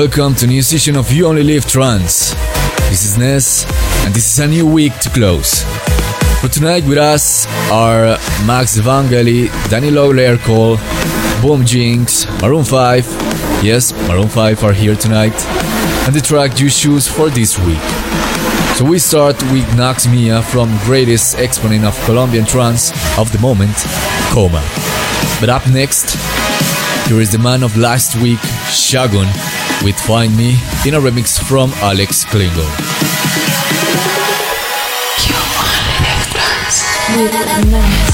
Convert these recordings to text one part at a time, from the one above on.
Welcome to new session of You Only Live Trance. This is Ness, and this is a new week to close. For tonight with us are Max Vangeli, Lowlayer Cole, Boom Jinx, Maroon 5. Yes, Maroon 5 are here tonight. And the track you choose for this week. So we start with Nax Mia from greatest exponent of Colombian trance of the moment, Coma. But up next, here is the man of last week, Shogun, with Find Me in a remix from Alex. With fly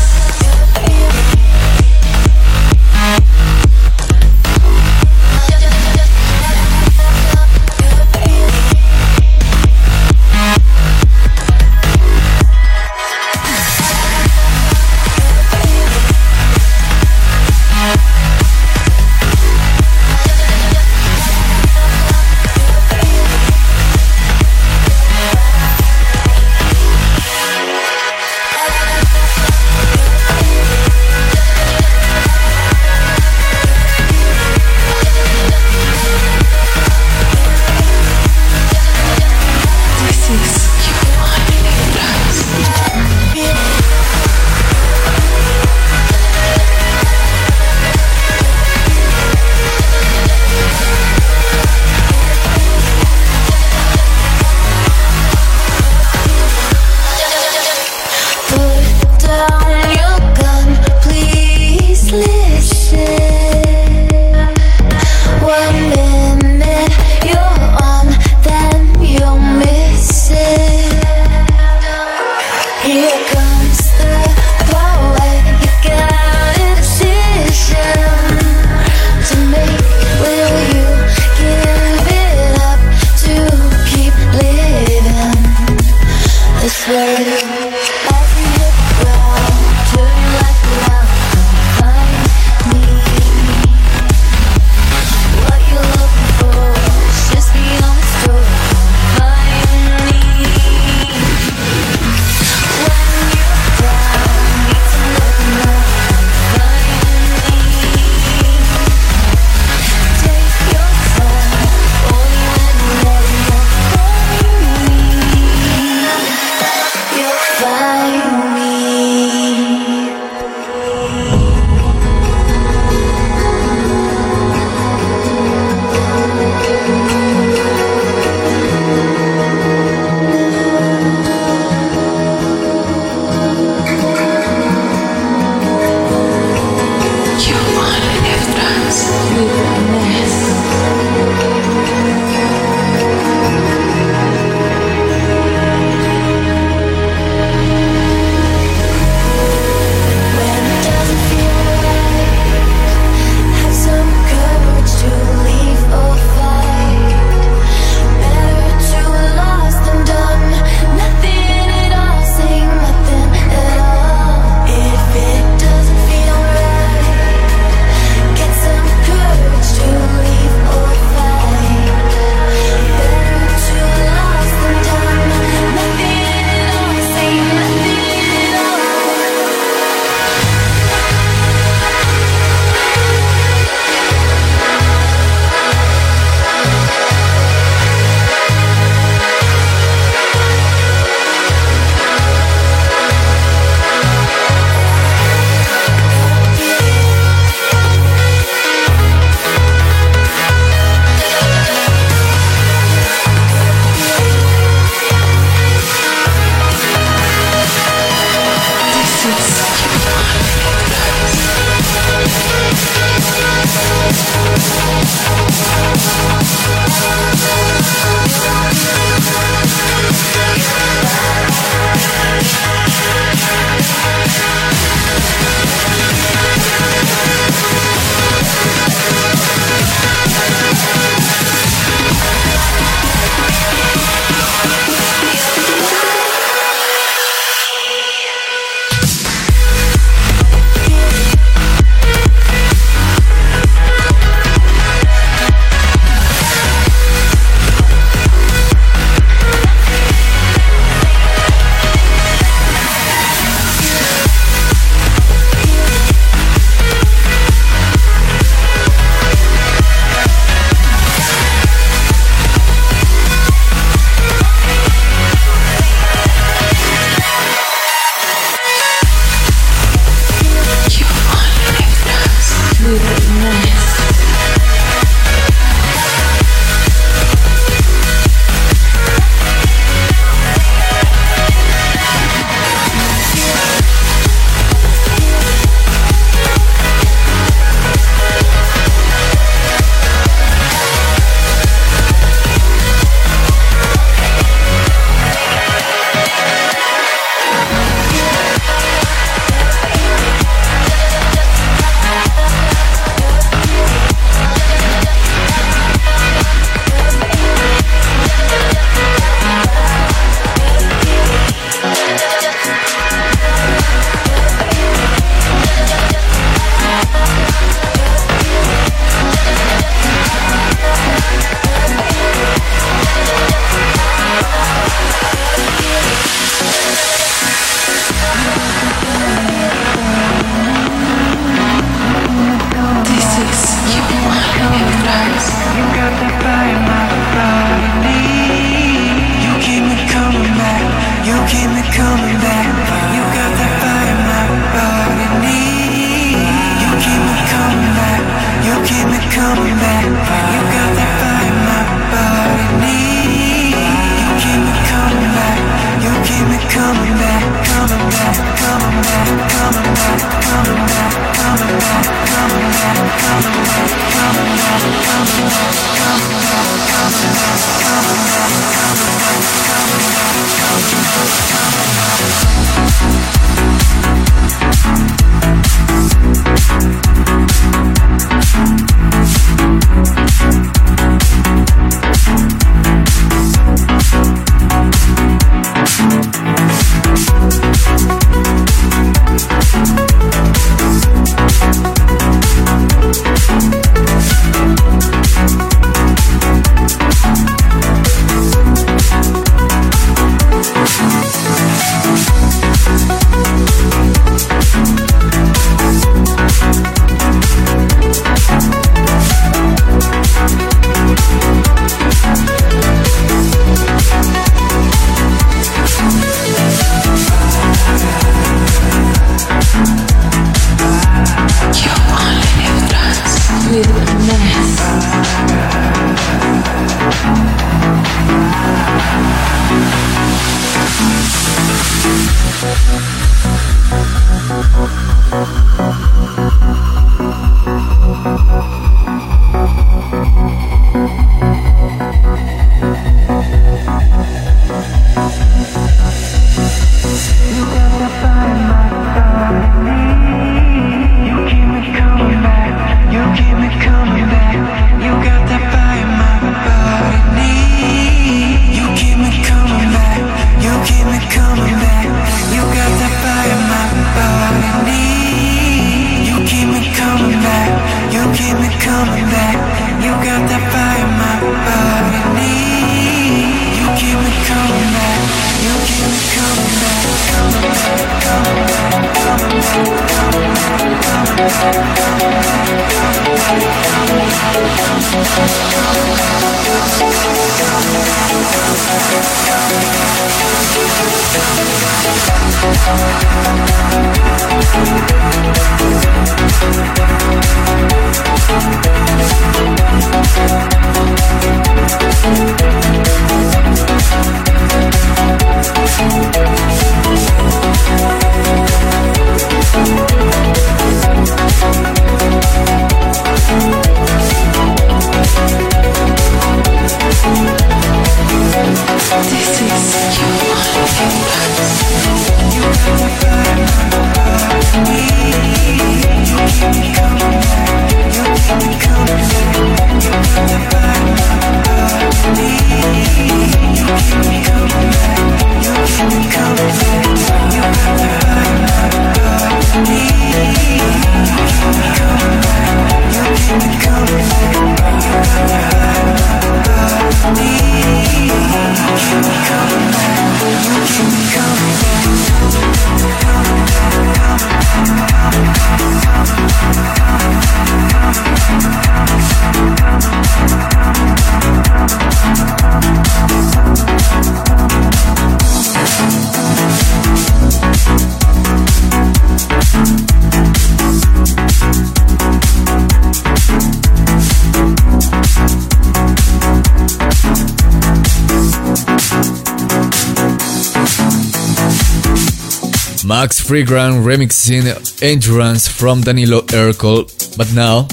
Max Freegrant remixing Endurance from Danilo Ercole, but now.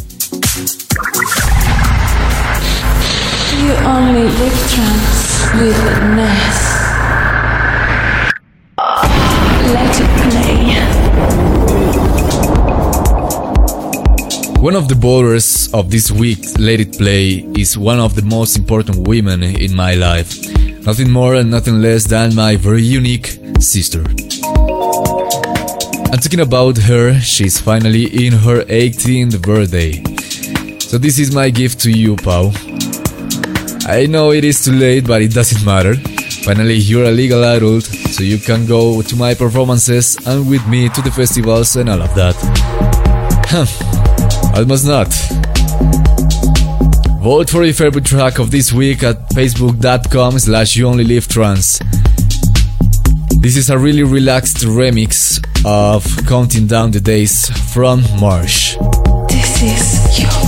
You only live trance with Ness. Let it play. One of the bowlers of this week, Let It Play, is one of the most important women in my life. Nothing more and nothing less than my very unique sister. And talking about her, she's finally in her 18th birthday. So this is my gift to you, Pau. I know it is too late, but it doesn't matter. Finally, you're a legal adult, so you can go to my performances and with me to the festivals and all of that. Huh, almost not. Vote for your favorite track of this week at facebook.com slash you only live. This is a really relaxed remix of Counting Down the Days from Marsh. This is your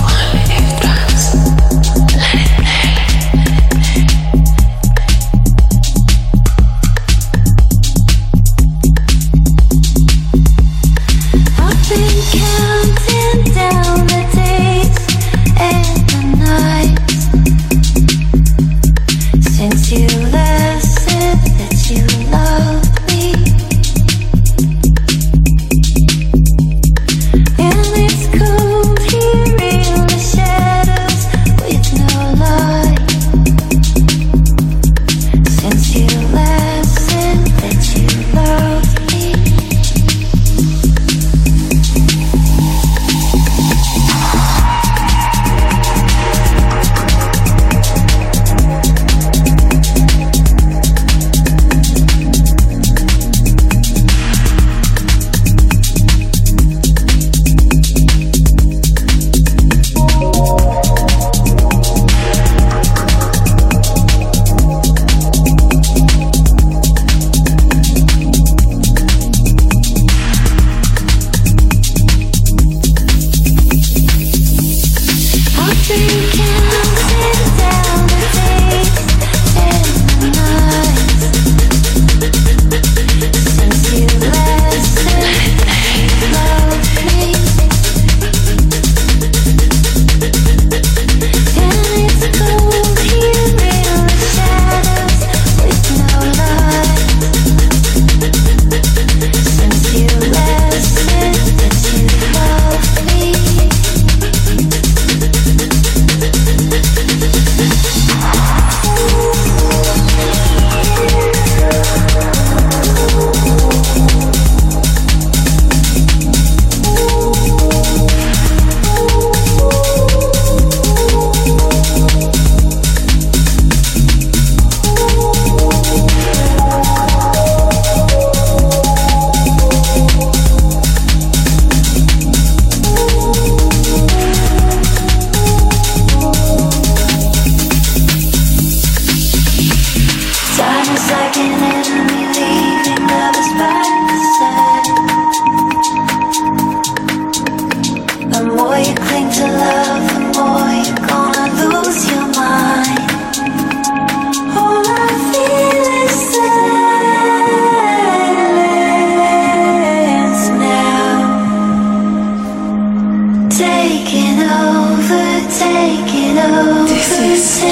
This is.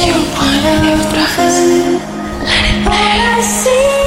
Let it All I see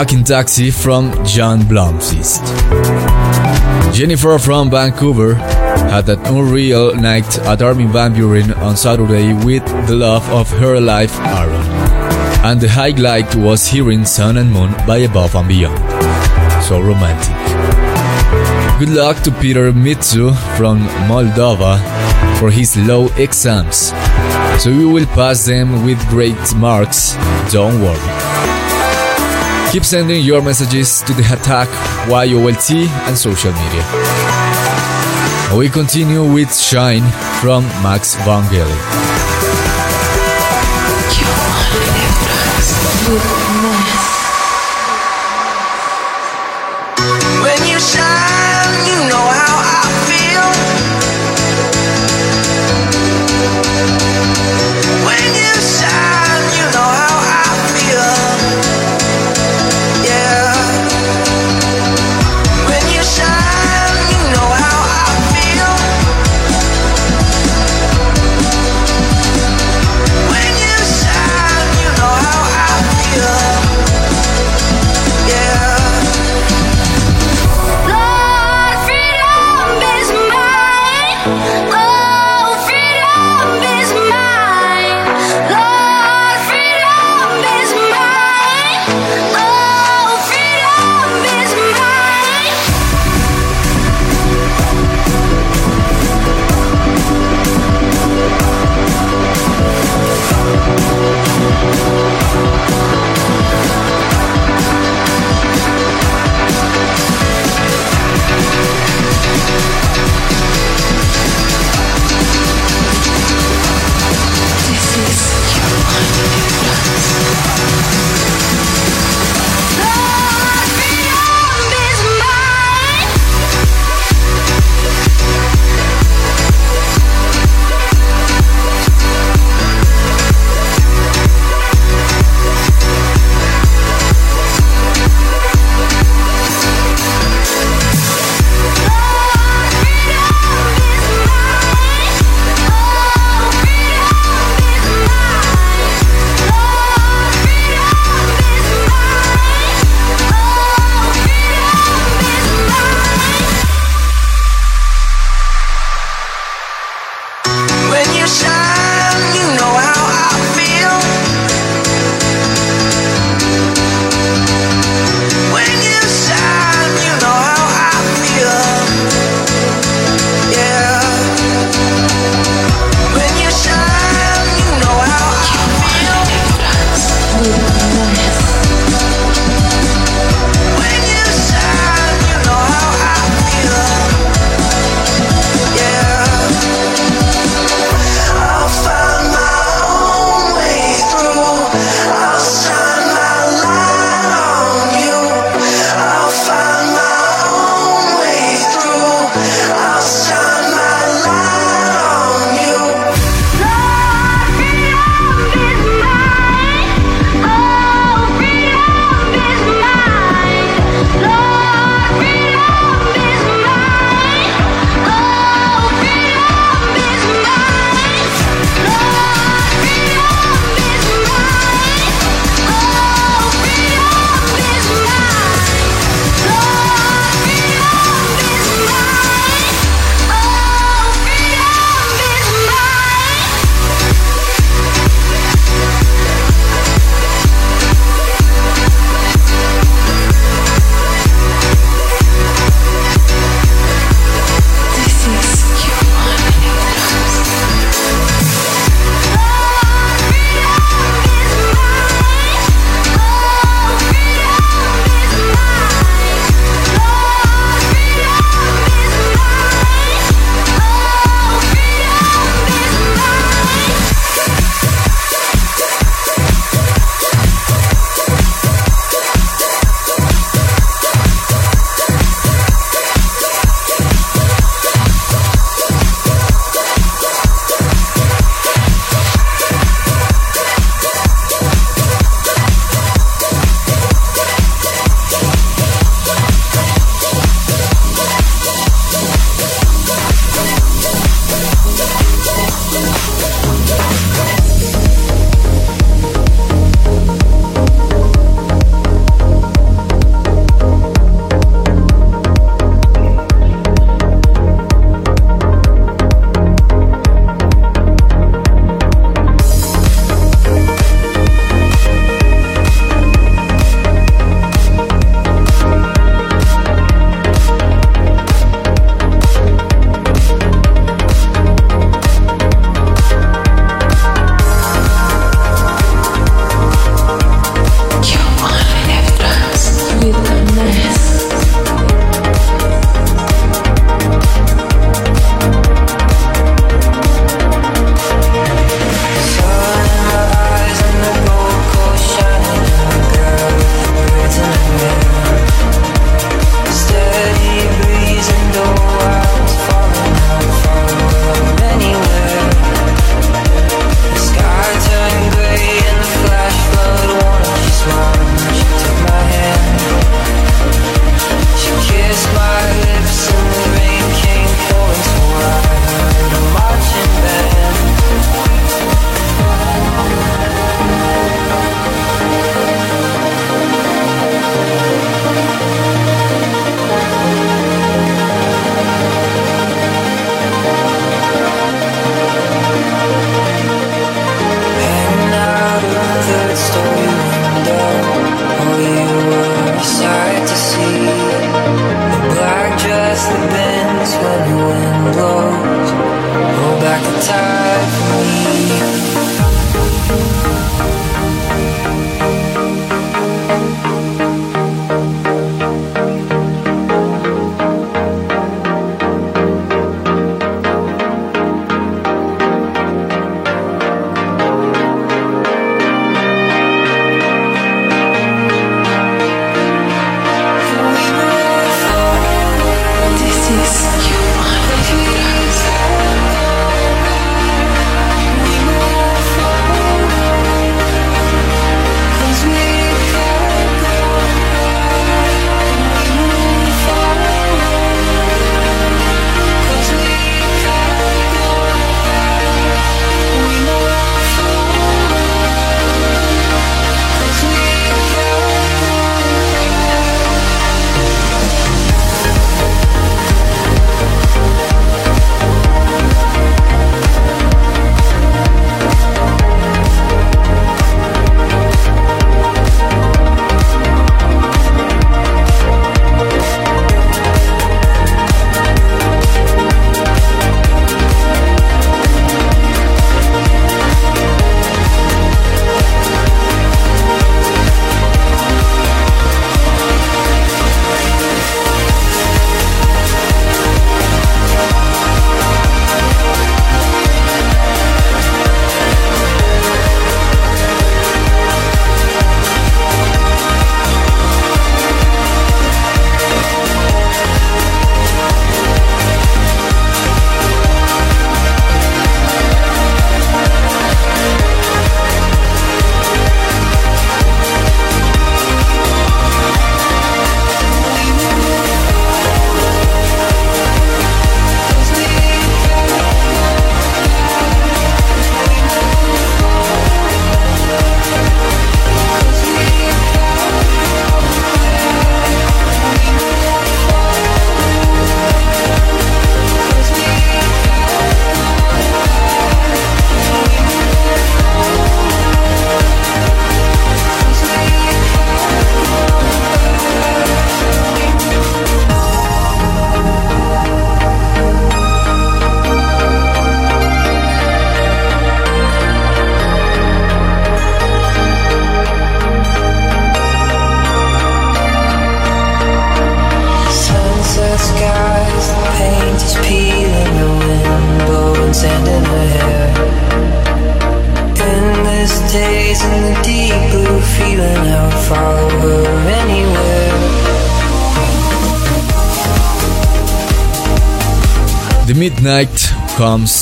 Back Taxi from John Blomqvist. Jennifer from Vancouver had an unreal night at Armin Van Buuren on Saturday with the love of her life, Aaron. And the highlight was hearing Sun and Moon by Above and Beyond. So romantic. Good luck to Peter Mitsu from Moldova for his low exams. So you will pass them with great marks, don't worry. Keep sending your messages to the attack YOLT and social media. We continue with Shine from Max Vangeli.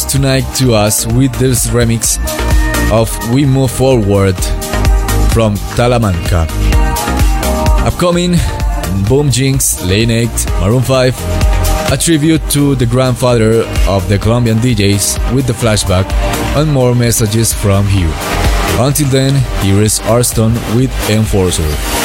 Tonight to us with this remix of We Move Forward from Talamanca. Upcoming Boom Jinx, Lane 8, Maroon 5, a tribute to the grandfather of the Colombian DJs with the flashback and more messages from Hugh. Until then, here is Arston with Enforcer.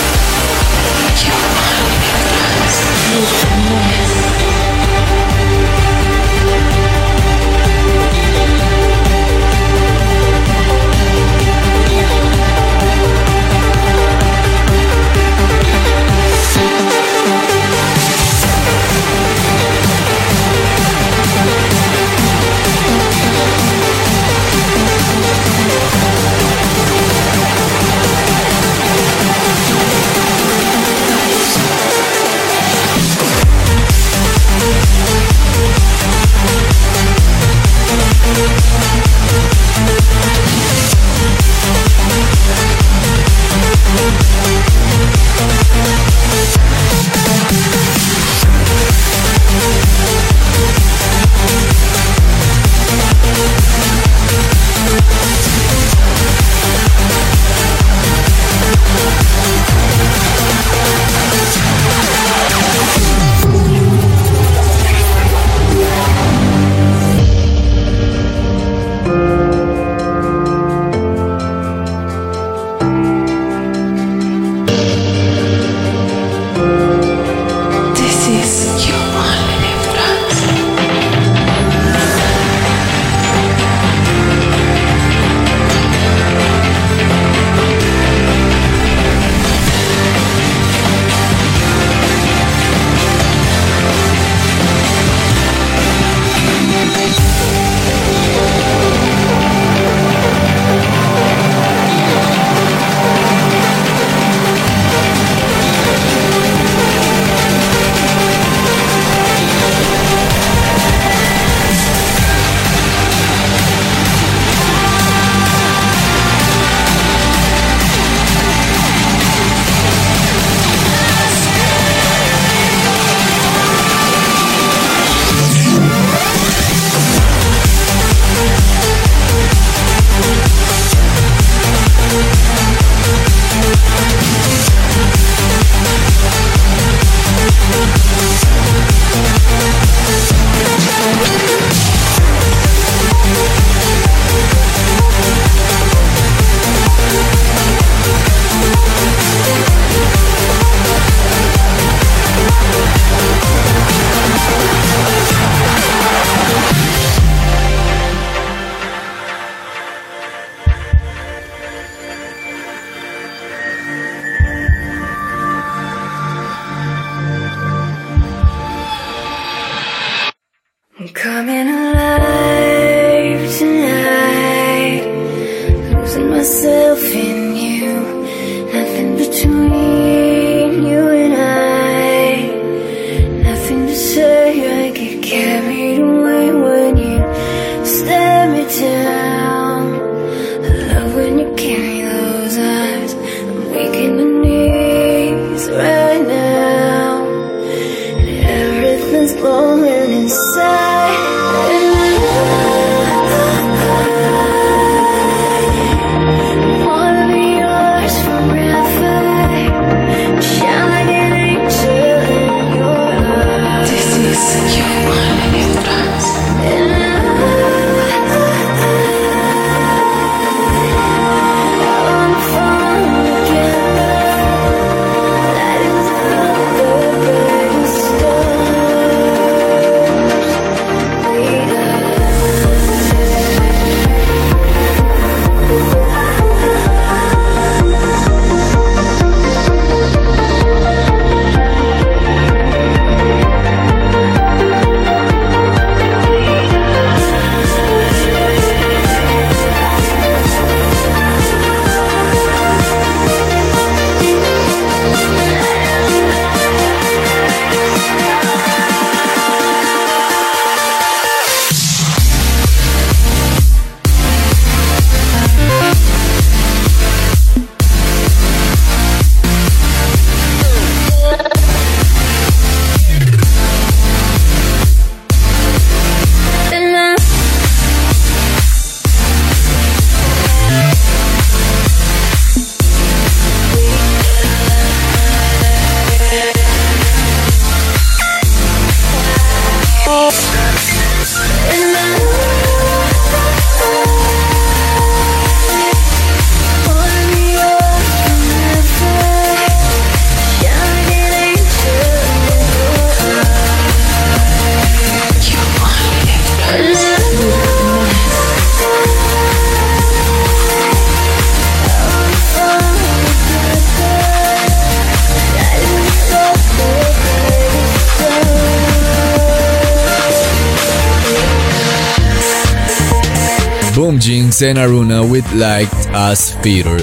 And Aruna with Liked Us Peter,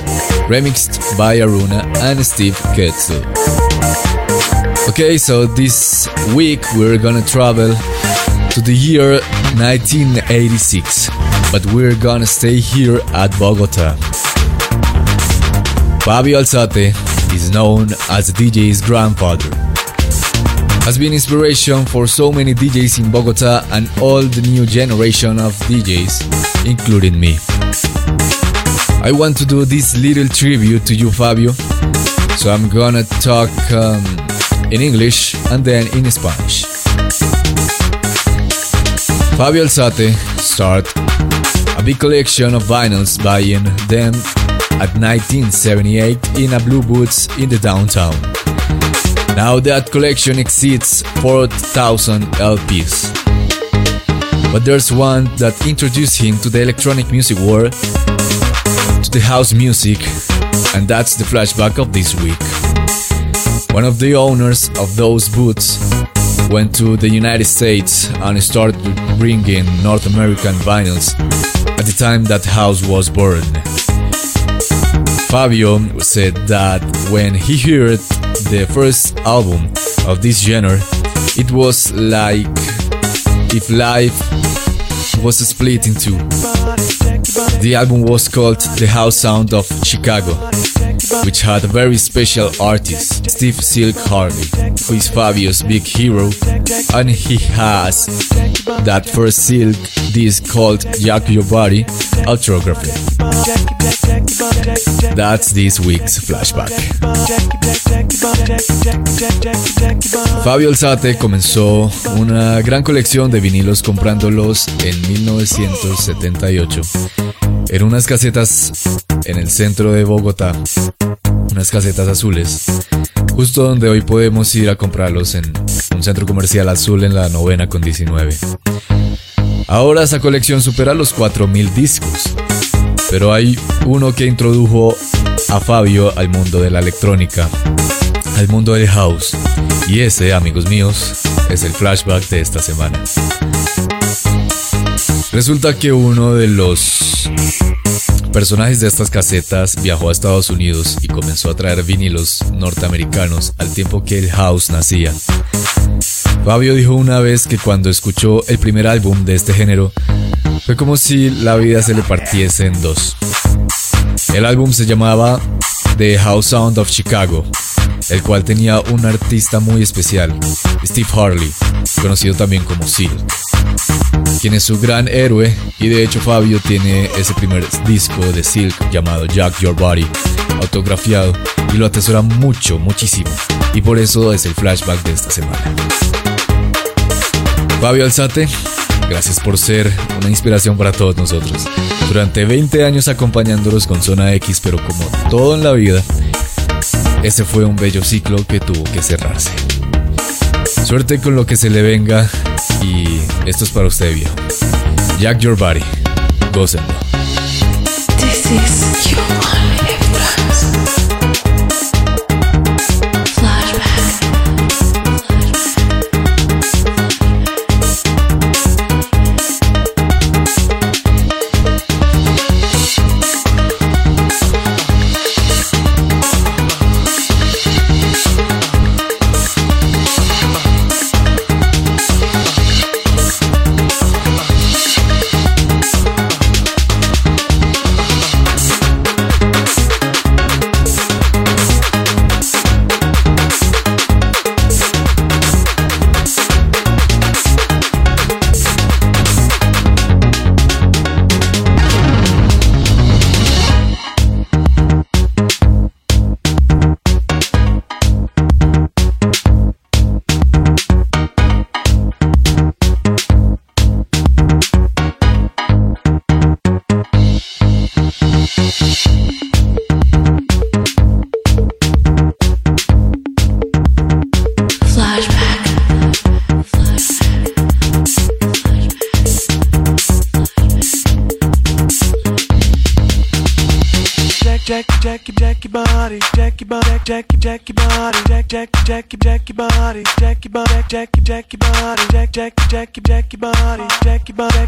remixed by Aruna and Steve Kaetzel. Okay, so this week we're gonna travel to the year 1986, but we're gonna stay here at Bogota. Fabio Alzate is known as DJ's grandfather. Has been inspiration for so many DJs in Bogota and all the new generation of DJs, including me. I want to do this little tribute to you, Fabio. So I'm gonna talk um, in English and then in Spanish. Fabio Alzate started a big collection of vinyls buying them at 1978 in a Blue Boots in the downtown. Now that collection exceeds 4,000 LPs. But there's one that introduced him to the electronic music world, to the house music, and that's the flashback of this week. One of the owners of those boots went to the United States and started bringing North American vinyls at the time that house was born. Fabio said that when he heard the first album of this genre, it was like if life was split in two. The album was called The House Sound of Chicago, which had a very special artist, Steve Silk Hurley, who is Fabio's big hero, and he has that first Silk disc called Jack Your Body autography. That's this week's flashback. Fabio Alzate comenzó una gran colección de vinilos comprándolos en 1978 en unas casetas en el centro de Bogotá, unas casetas azules, justo donde hoy podemos ir a comprarlos en un centro comercial azul en la novena con 19. Ahora esa colección supera los 4.000 discos, pero hay uno que introdujo a Fabio al mundo de la electrónica, al mundo del house, y ese, amigos míos, es el flashback de esta semana. Resulta que uno de los personajes de estas casetas viajó a Estados Unidos y comenzó a traer vinilos norteamericanos al tiempo que el house nacía. Fabio dijo una vez que cuando escuchó el primer álbum de este género, fue como si la vida se le partiese en dos. El álbum se llamaba The House Sound of Chicago, el cual tenía un artista muy especial, Steve Harley, conocido también como Silk, quien es su gran héroe y de hecho Fabio tiene ese primer disco de Silk llamado Jack Your Body, autografiado y lo atesora mucho, muchísimo, y por eso es el flashback de esta semana. Fabio Alzate, gracias por ser una inspiración para todos nosotros. Durante 20 años acompañándolos con Zona X, pero como todo en la vida, ese fue un bello ciclo que tuvo que cerrarse. Suerte con lo que se le venga y esto es para usted, viejo. Jack Your Body, gócenlo. This is your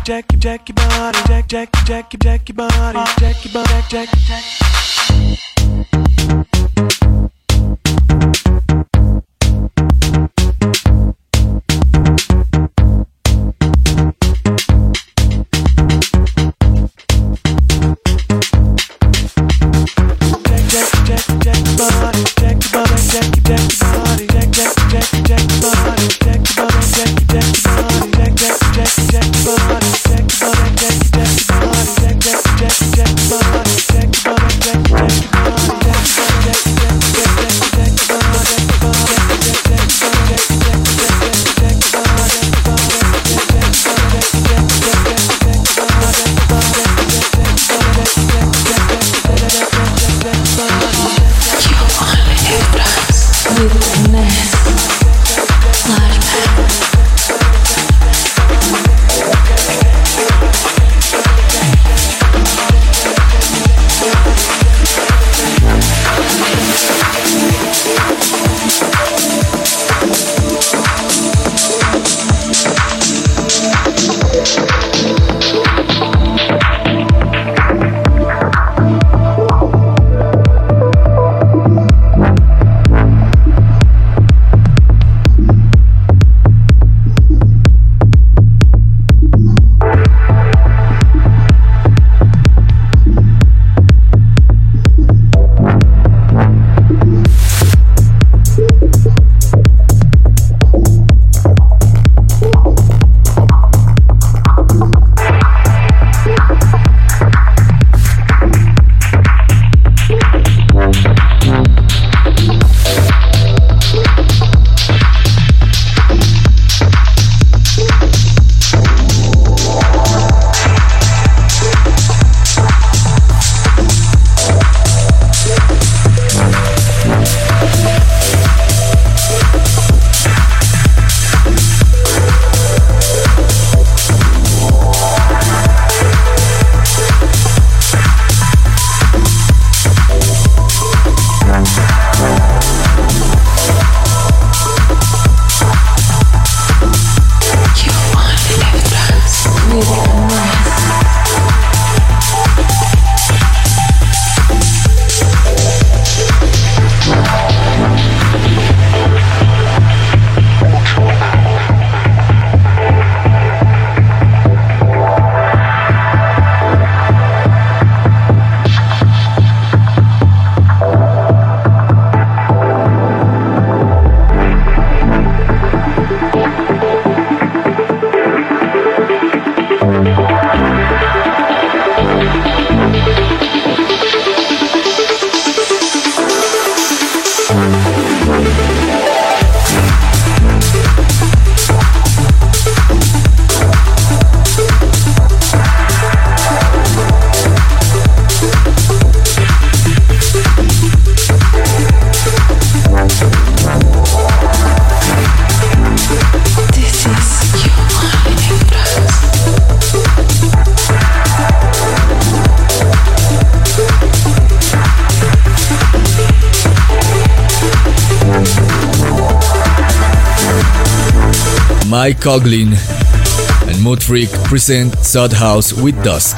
jack jack jack your body jack jack jack jack body jack body jack jack Coglin and Mood present Sod House with Dusk.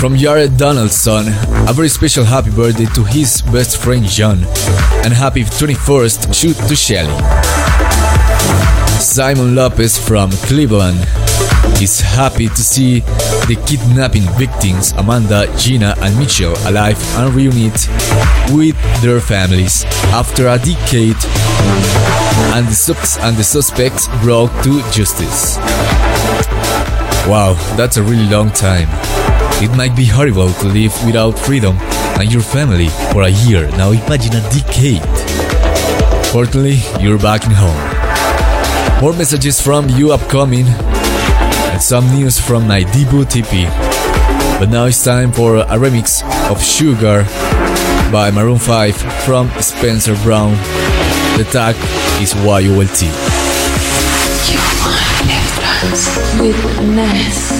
From Jared Donaldson, a very special happy birthday to his best friend John, and happy 21st shoot to Shelly. Simon Lopez from Cleveland is happy to see the kidnapping victims Amanda, Gina, and Mitchell alive and reunited with their families after a decade and the, subs- and the suspects brought to justice. Wow, that's a really long time. It might be horrible to live without freedom and your family for a year. Now imagine a decade. Fortunately, you're back in home. More messages from you upcoming and some news from my debut EP. But now it's time for a remix of Sugar by Maroon 5 from Spencer Brown. The tag is YOLT. You with Ness.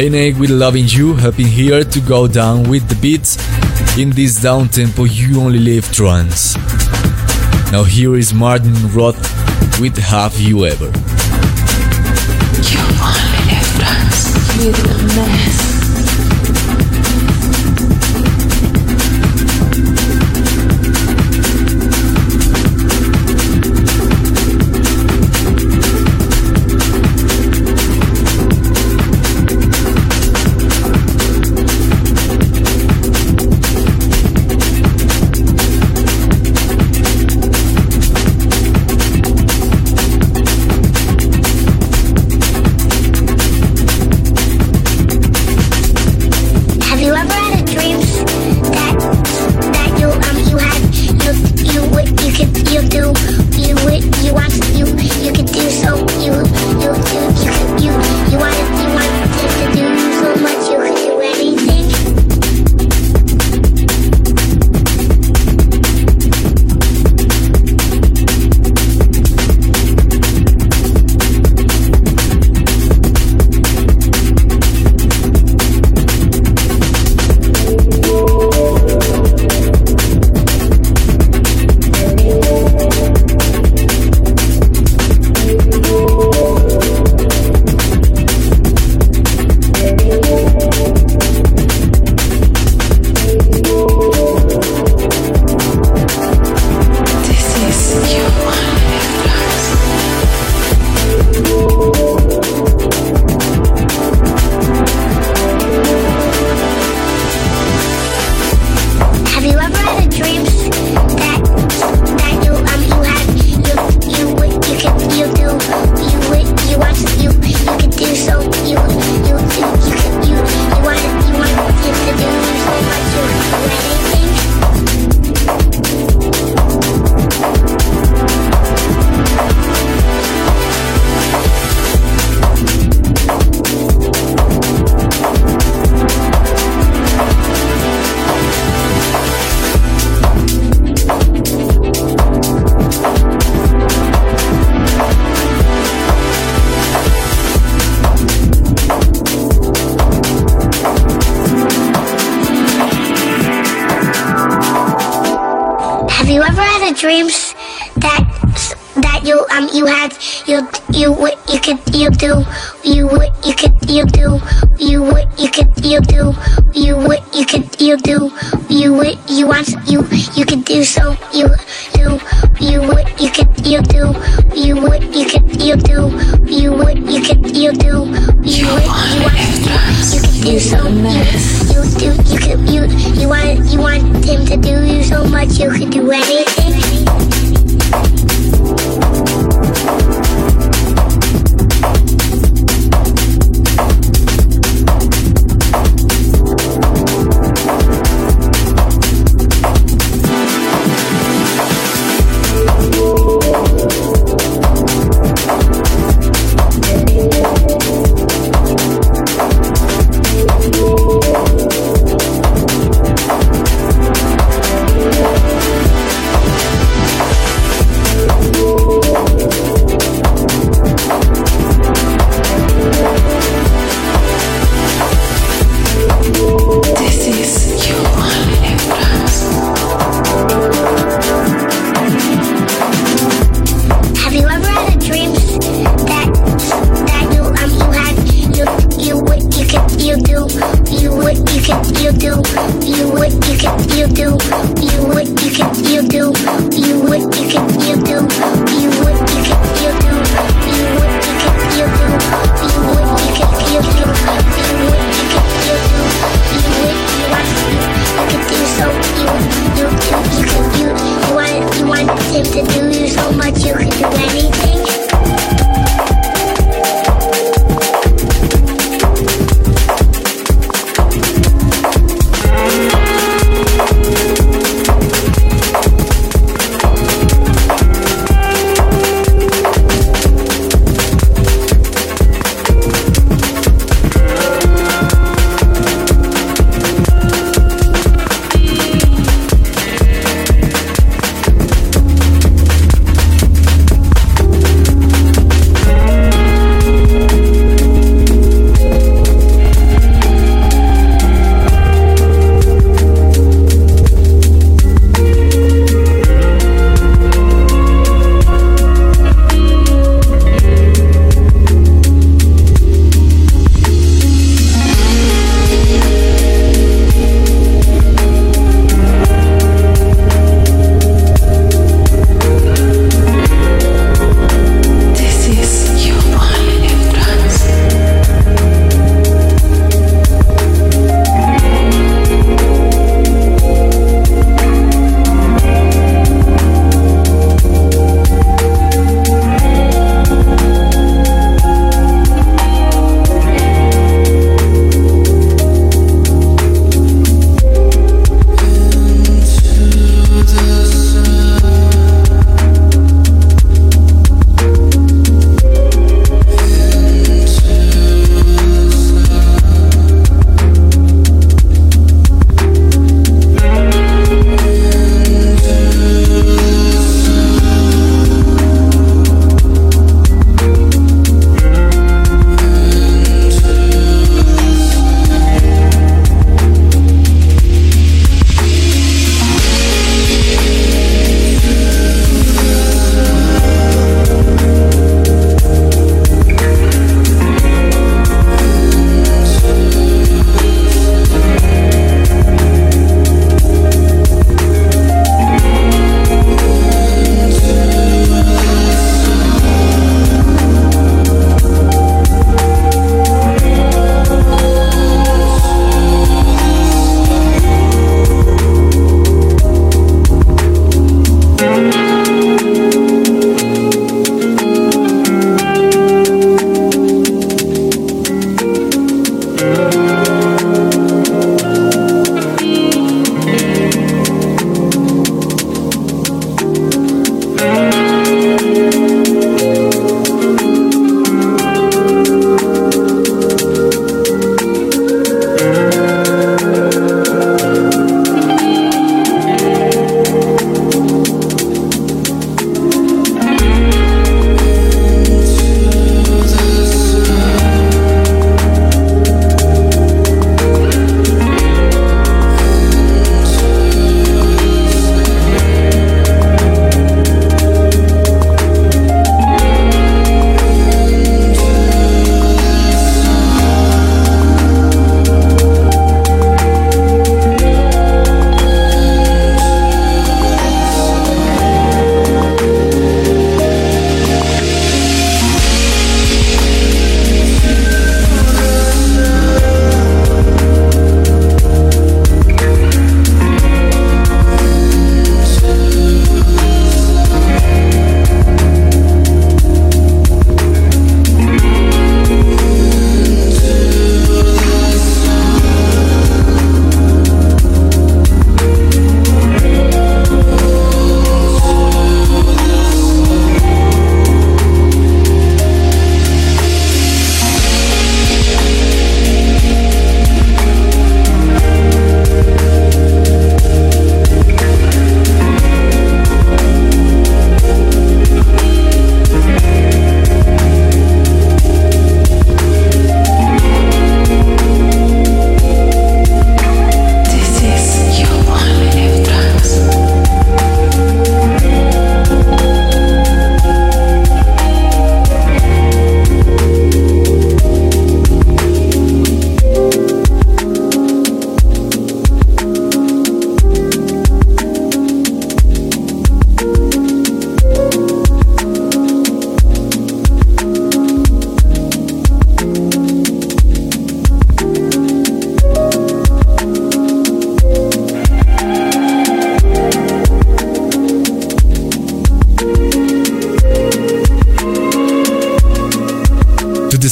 Rene with Loving You, helping here to go down with the beats in this down tempo You Only Live trance. Now here is Martin Roth with Have You Ever. You only live with a mess.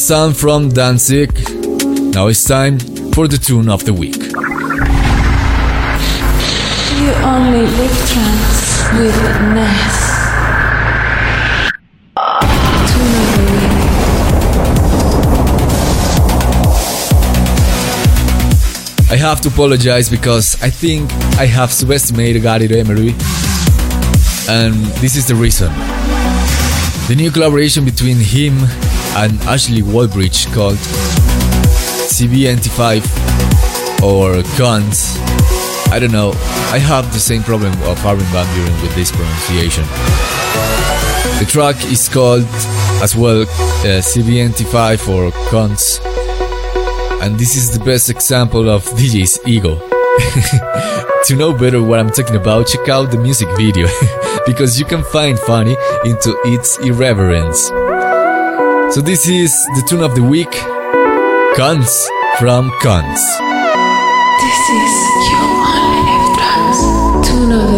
Sun from Danzig. Now it's time for the tune of the week. You only live trance with Ness. Tune of the week. I have to apologize because I think I have subestimated Gareth Emery, and this is the reason. The new collaboration between him and Ashley Wallbridge called CB95 or Guns. I don't know. I have the same problem of Armin Van Buuren with this pronunciation. The track is called as well uh, CB95 or Cons and this is the best example of DJ's ego. to know better what I'm talking about, check out the music video because you can find funny into its irreverence. So this is the tune of the week, Cons from Cons. This is You Only Trance. Tune of the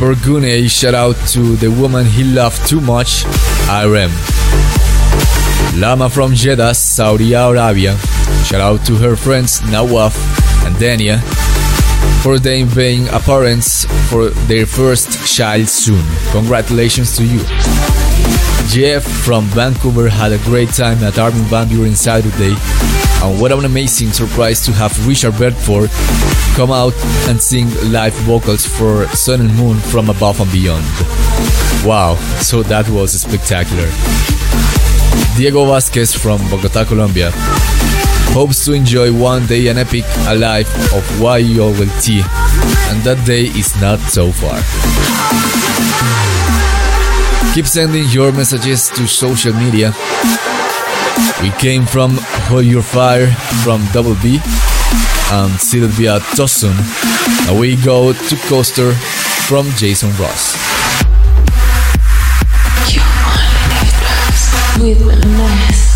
Gune shout out to the woman he loved too much, Irem. Lama from Jeddah, Saudi Arabia. Shout out to her friends Nawaf and Dania for them being parents for their first child soon. Congratulations to you. Jeff from Vancouver had a great time at Armin Van Buuren Saturday, and what an amazing surprise to have Richard Bedford come out and sing live vocals for Sun and Moon from Above and Beyond. Wow, so that was spectacular. Diego Vasquez from Bogota, Colombia hopes to enjoy one day an epic alive of YOLT, and that day is not so far. Keep sending your messages to social media. We came from Hold Your Fire from Double B and Sylvia Tosun. And we go to Coaster from Jason Ross. You only with Ness.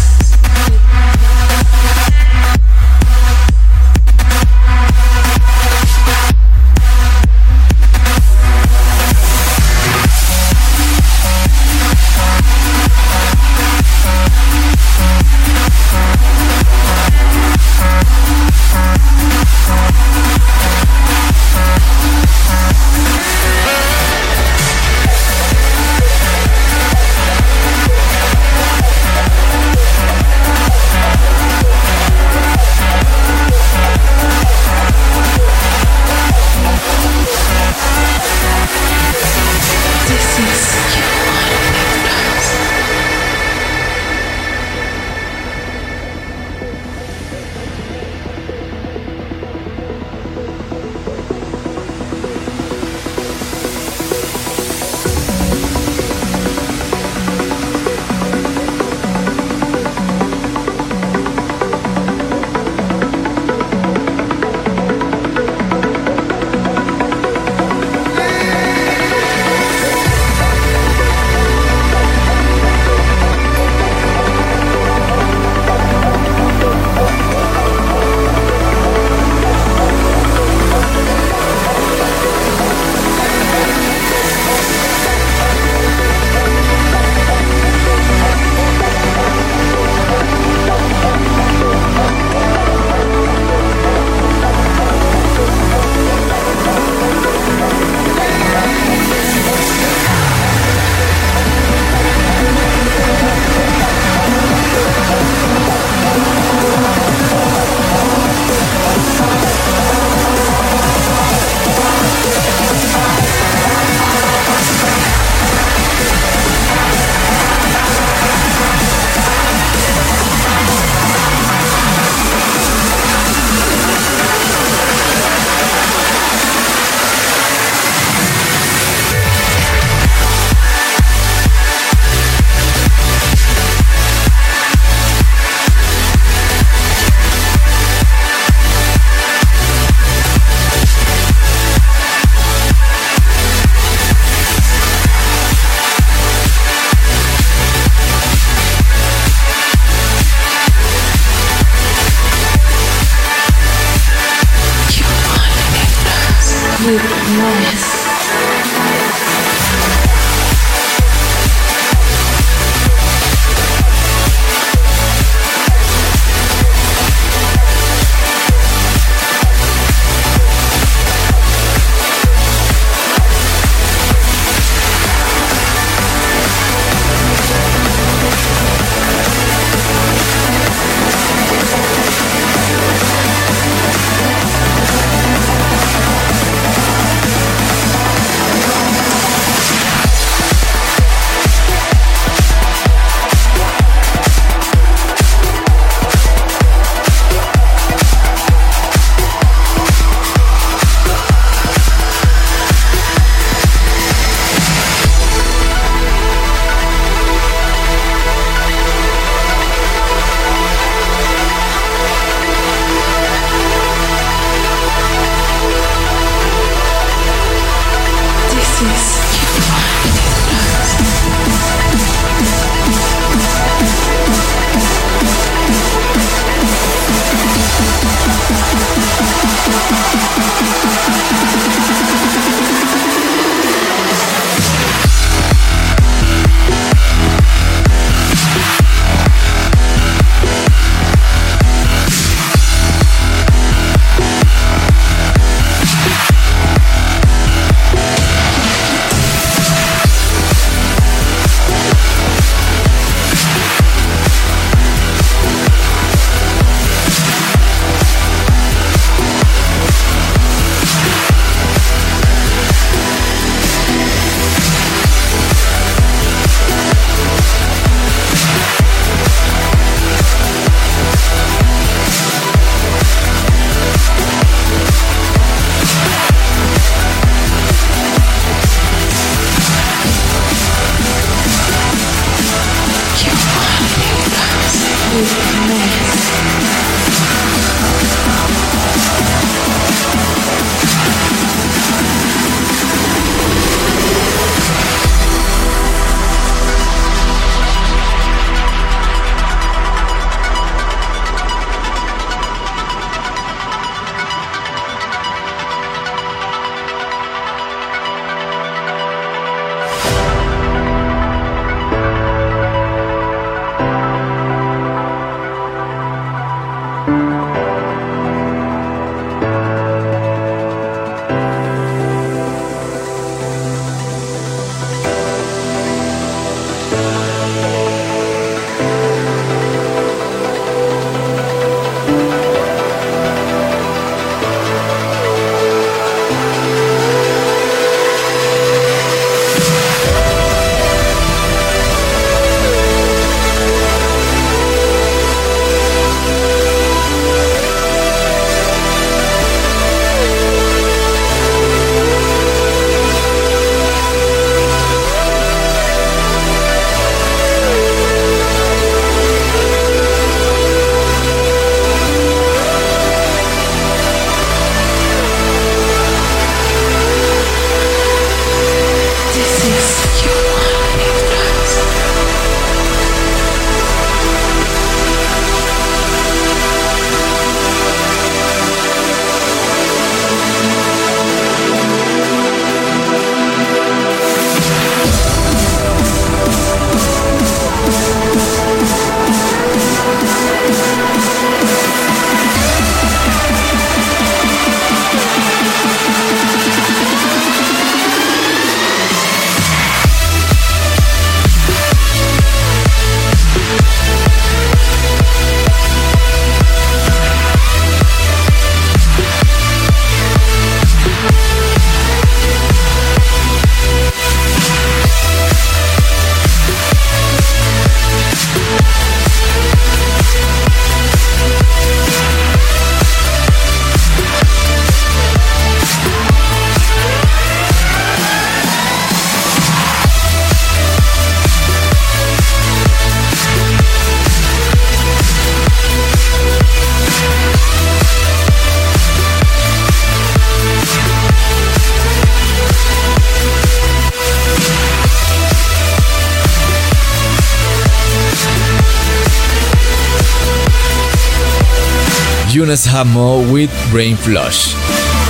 Jonas Hamo with Brain Flush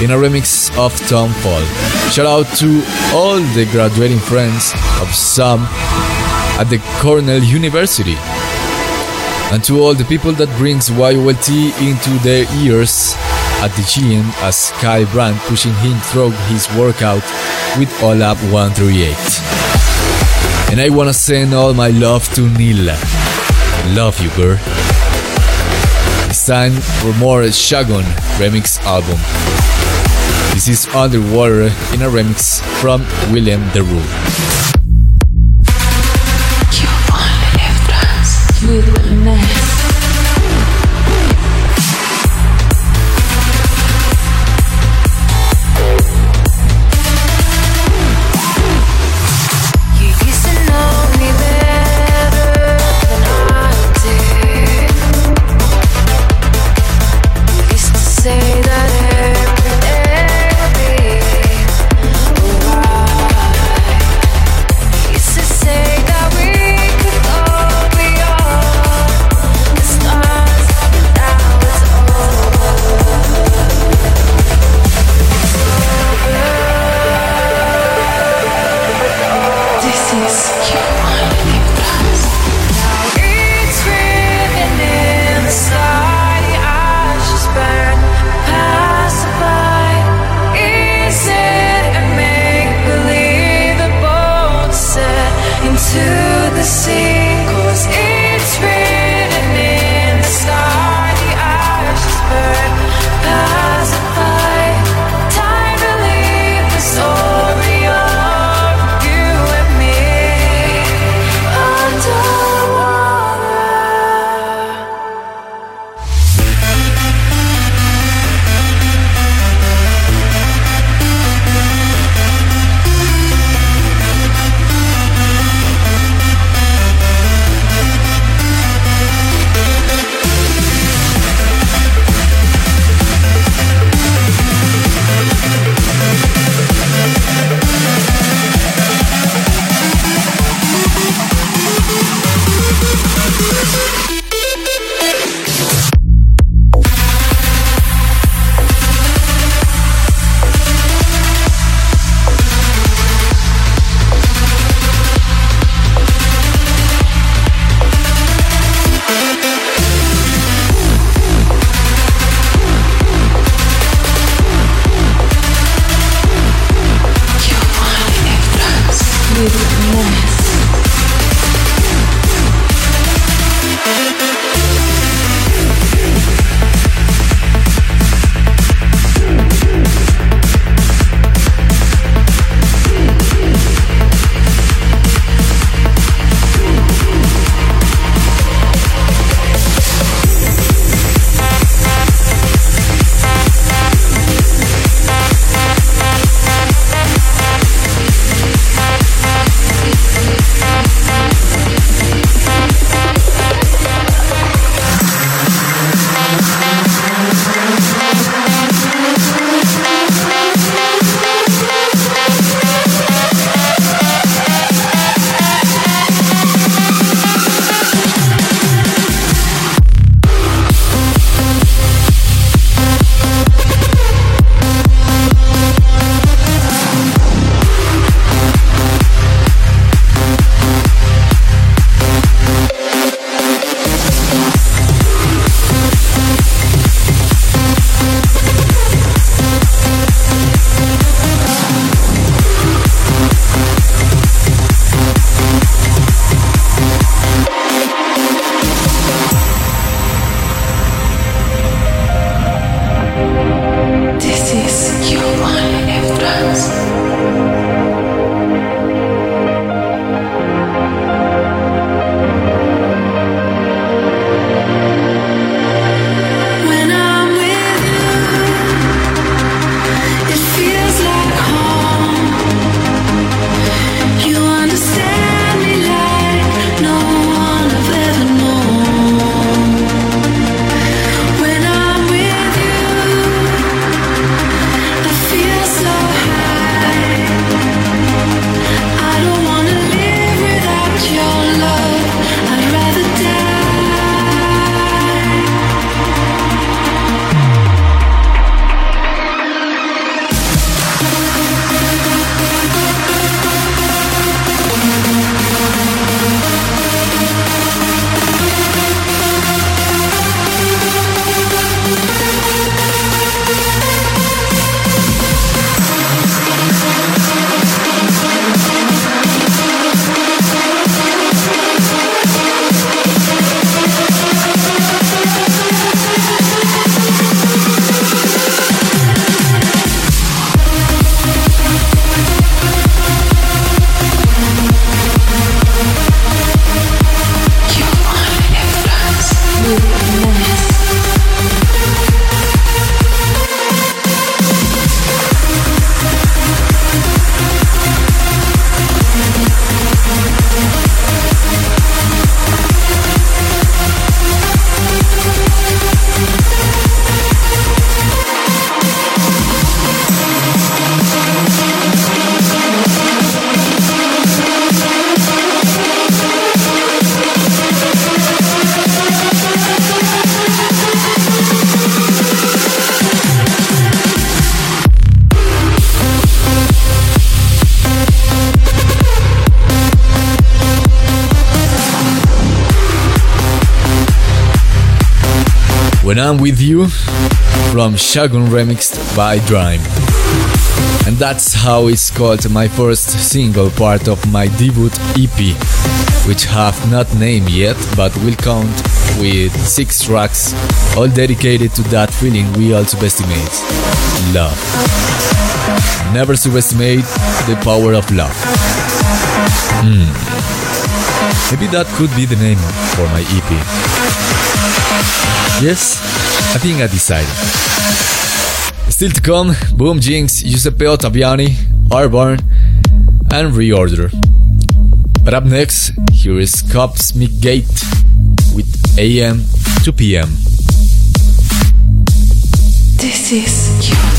in a remix of Tom Fall. Shout out to all the graduating friends of Sam at the Cornell University and to all the people that brings YOLT into their ears at the gym as Kyle Brand pushing him through his workout with OLAP 138. And I wanna send all my love to Nila. Love you, girl time for more Shogun remix album. This is Underwater in a remix from William Deru. You When I'm With You from Shogun remixed by Drime. And that's how it's called my first single part of my debut EP, which have not named yet but will count with six tracks, all dedicated to that feeling we all subestimate love. Never subestimate the power of love. Hmm. Maybe that could be the name for my EP. Yes, I think I decided. Still to come, Boom Jinx, Giuseppe Ottaviani, Arborn, and Reorder. But up next, here is Cosmic Gate with AM to PM. This is you.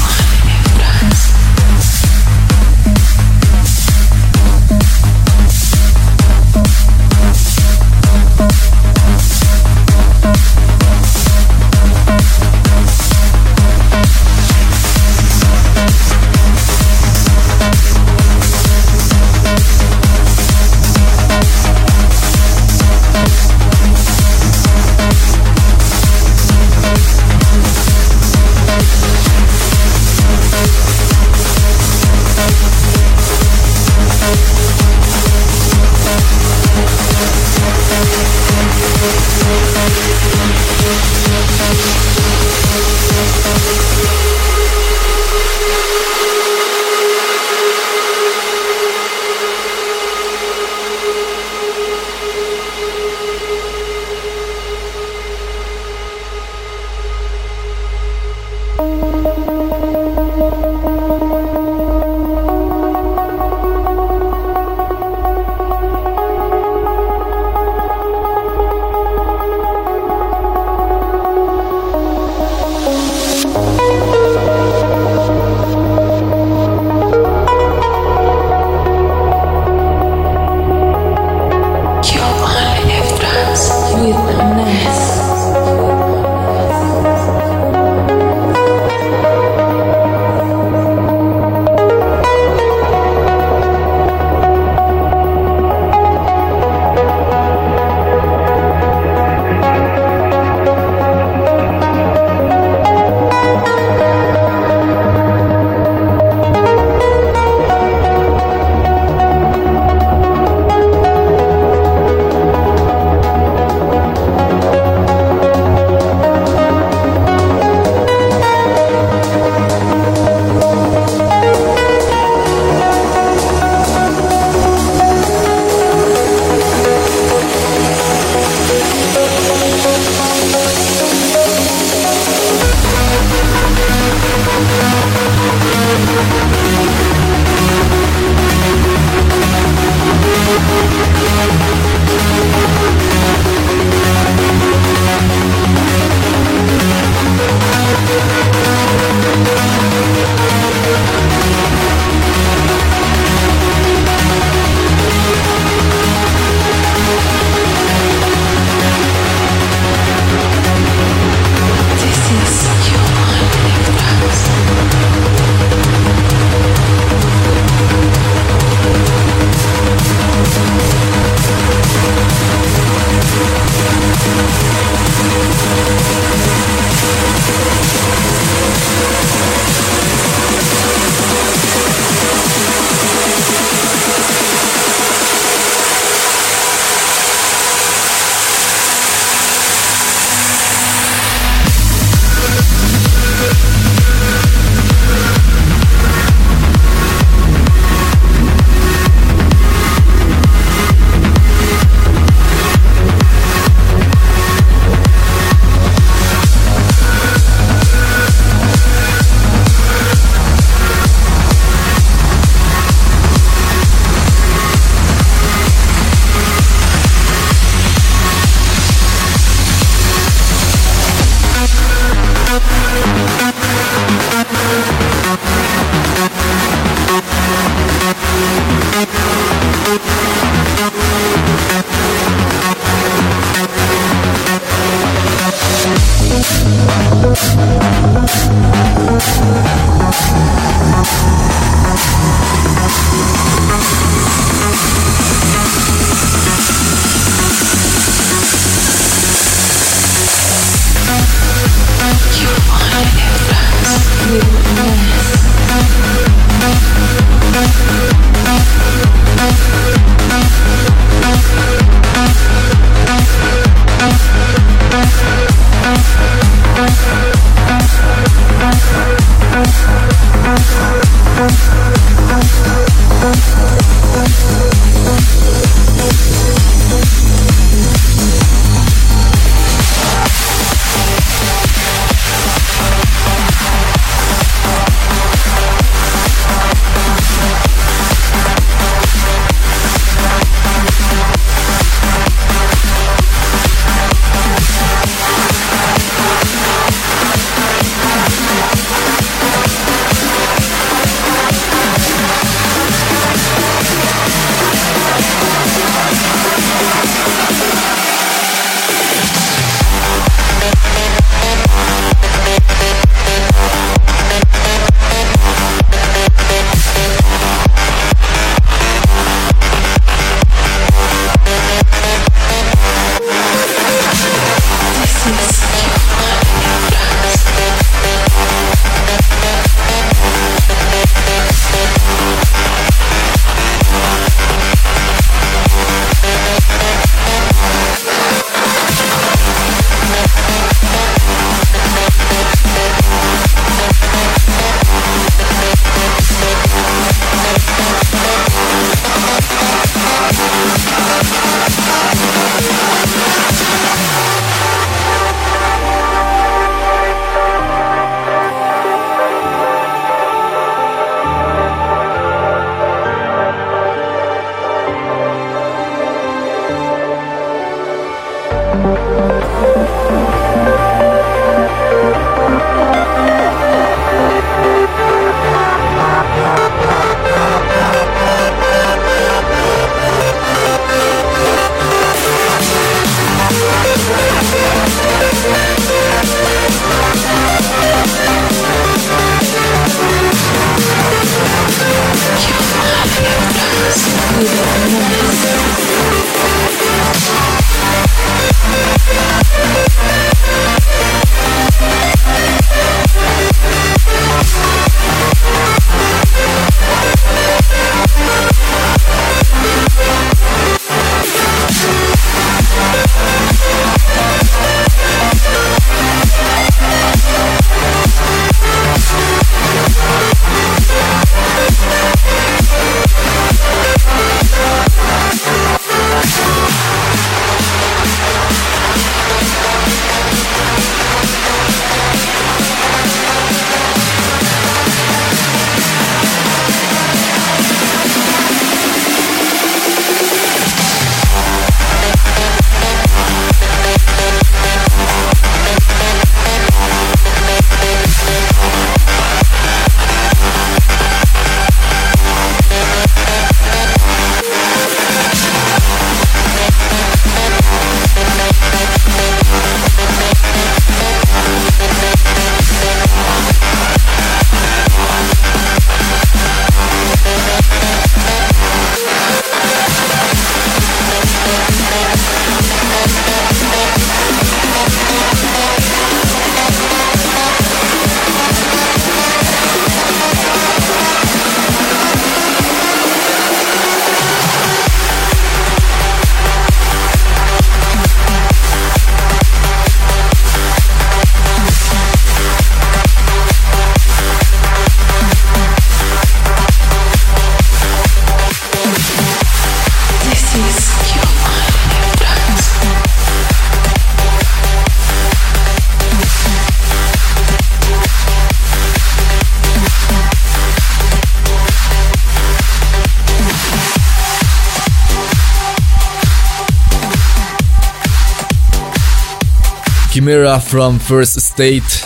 Chimera from First State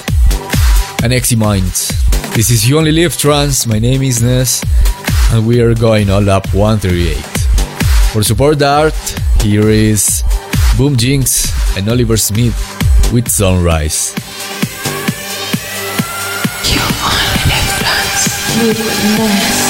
and Mind. This is You Only Live Trance, my name is Ness, and we are going all up 138. For support art, here is Boom Jinx and Oliver Smith with Sunrise. You only live.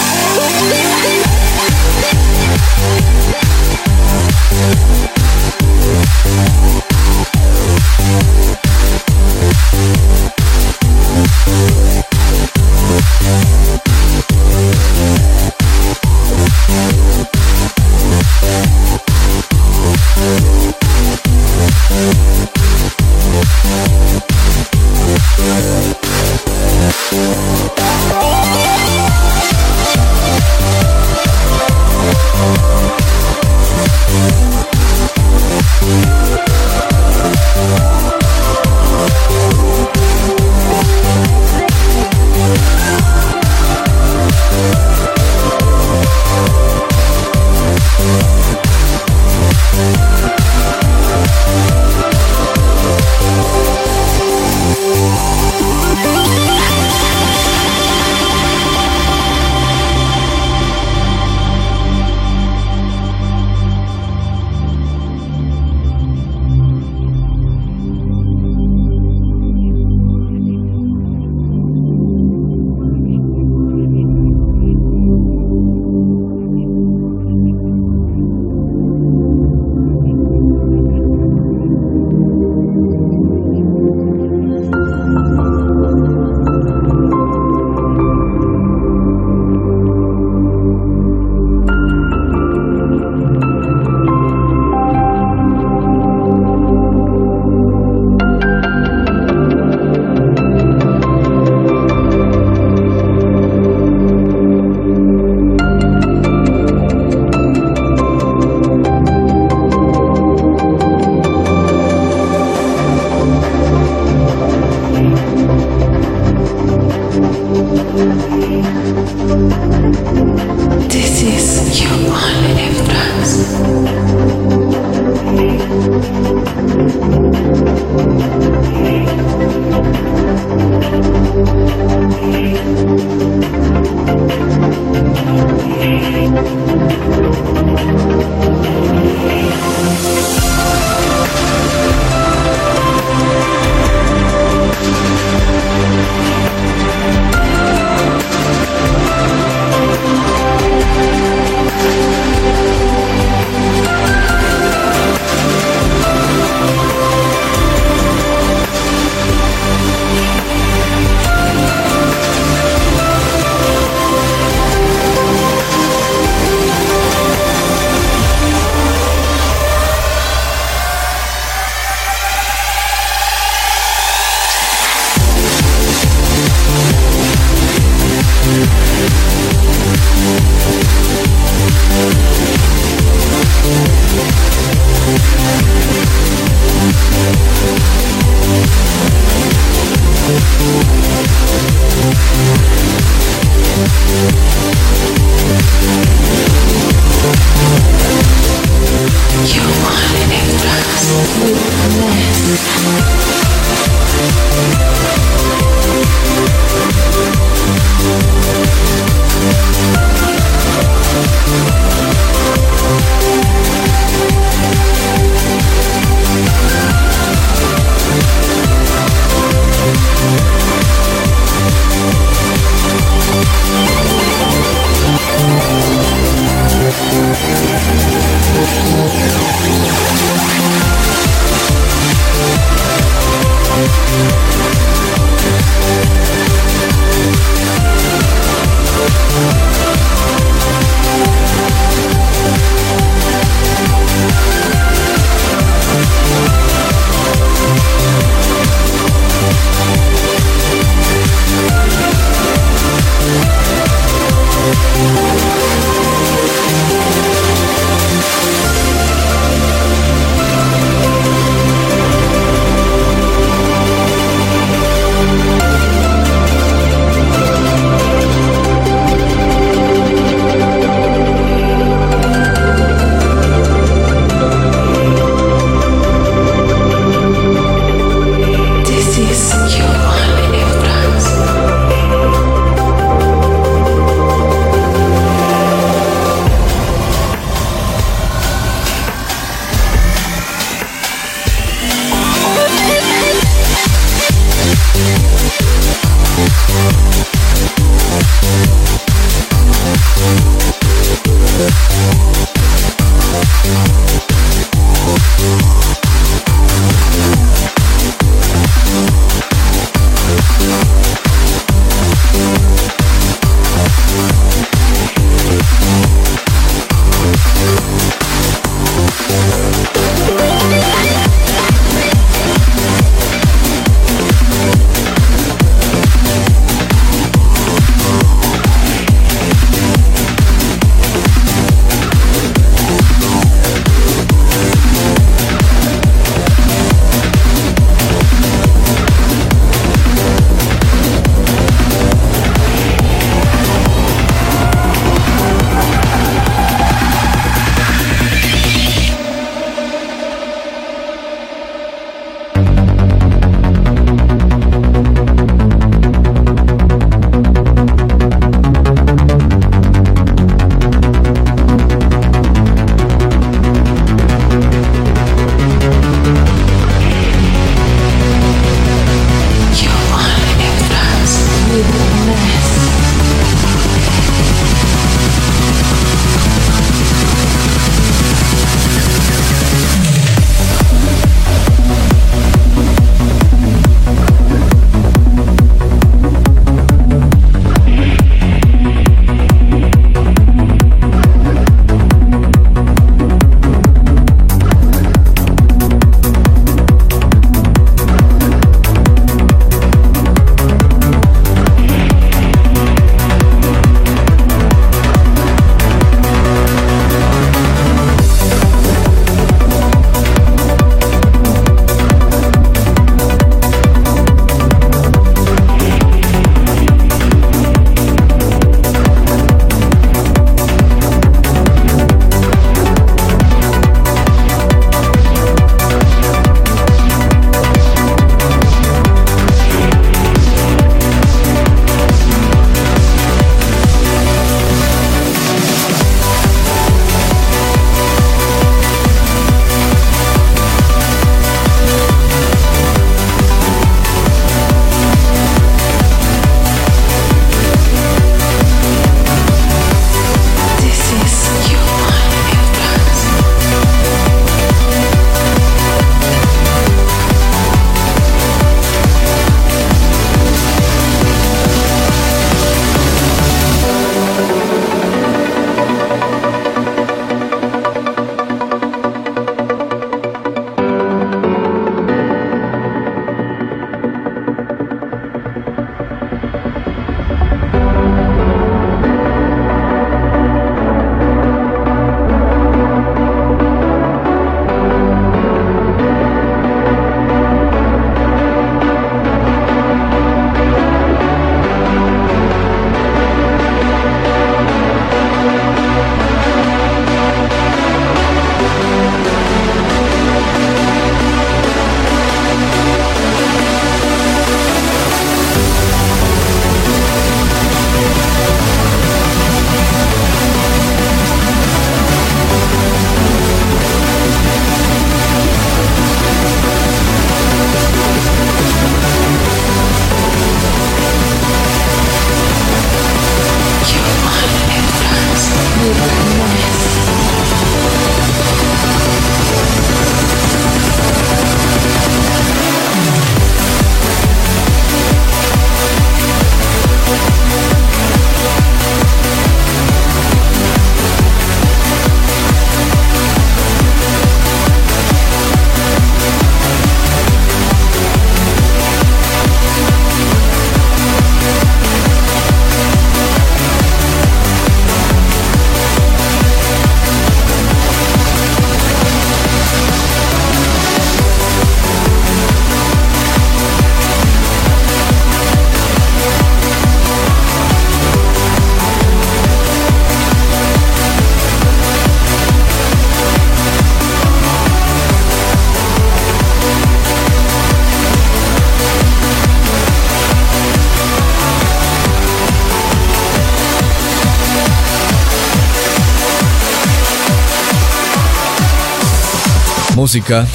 Musica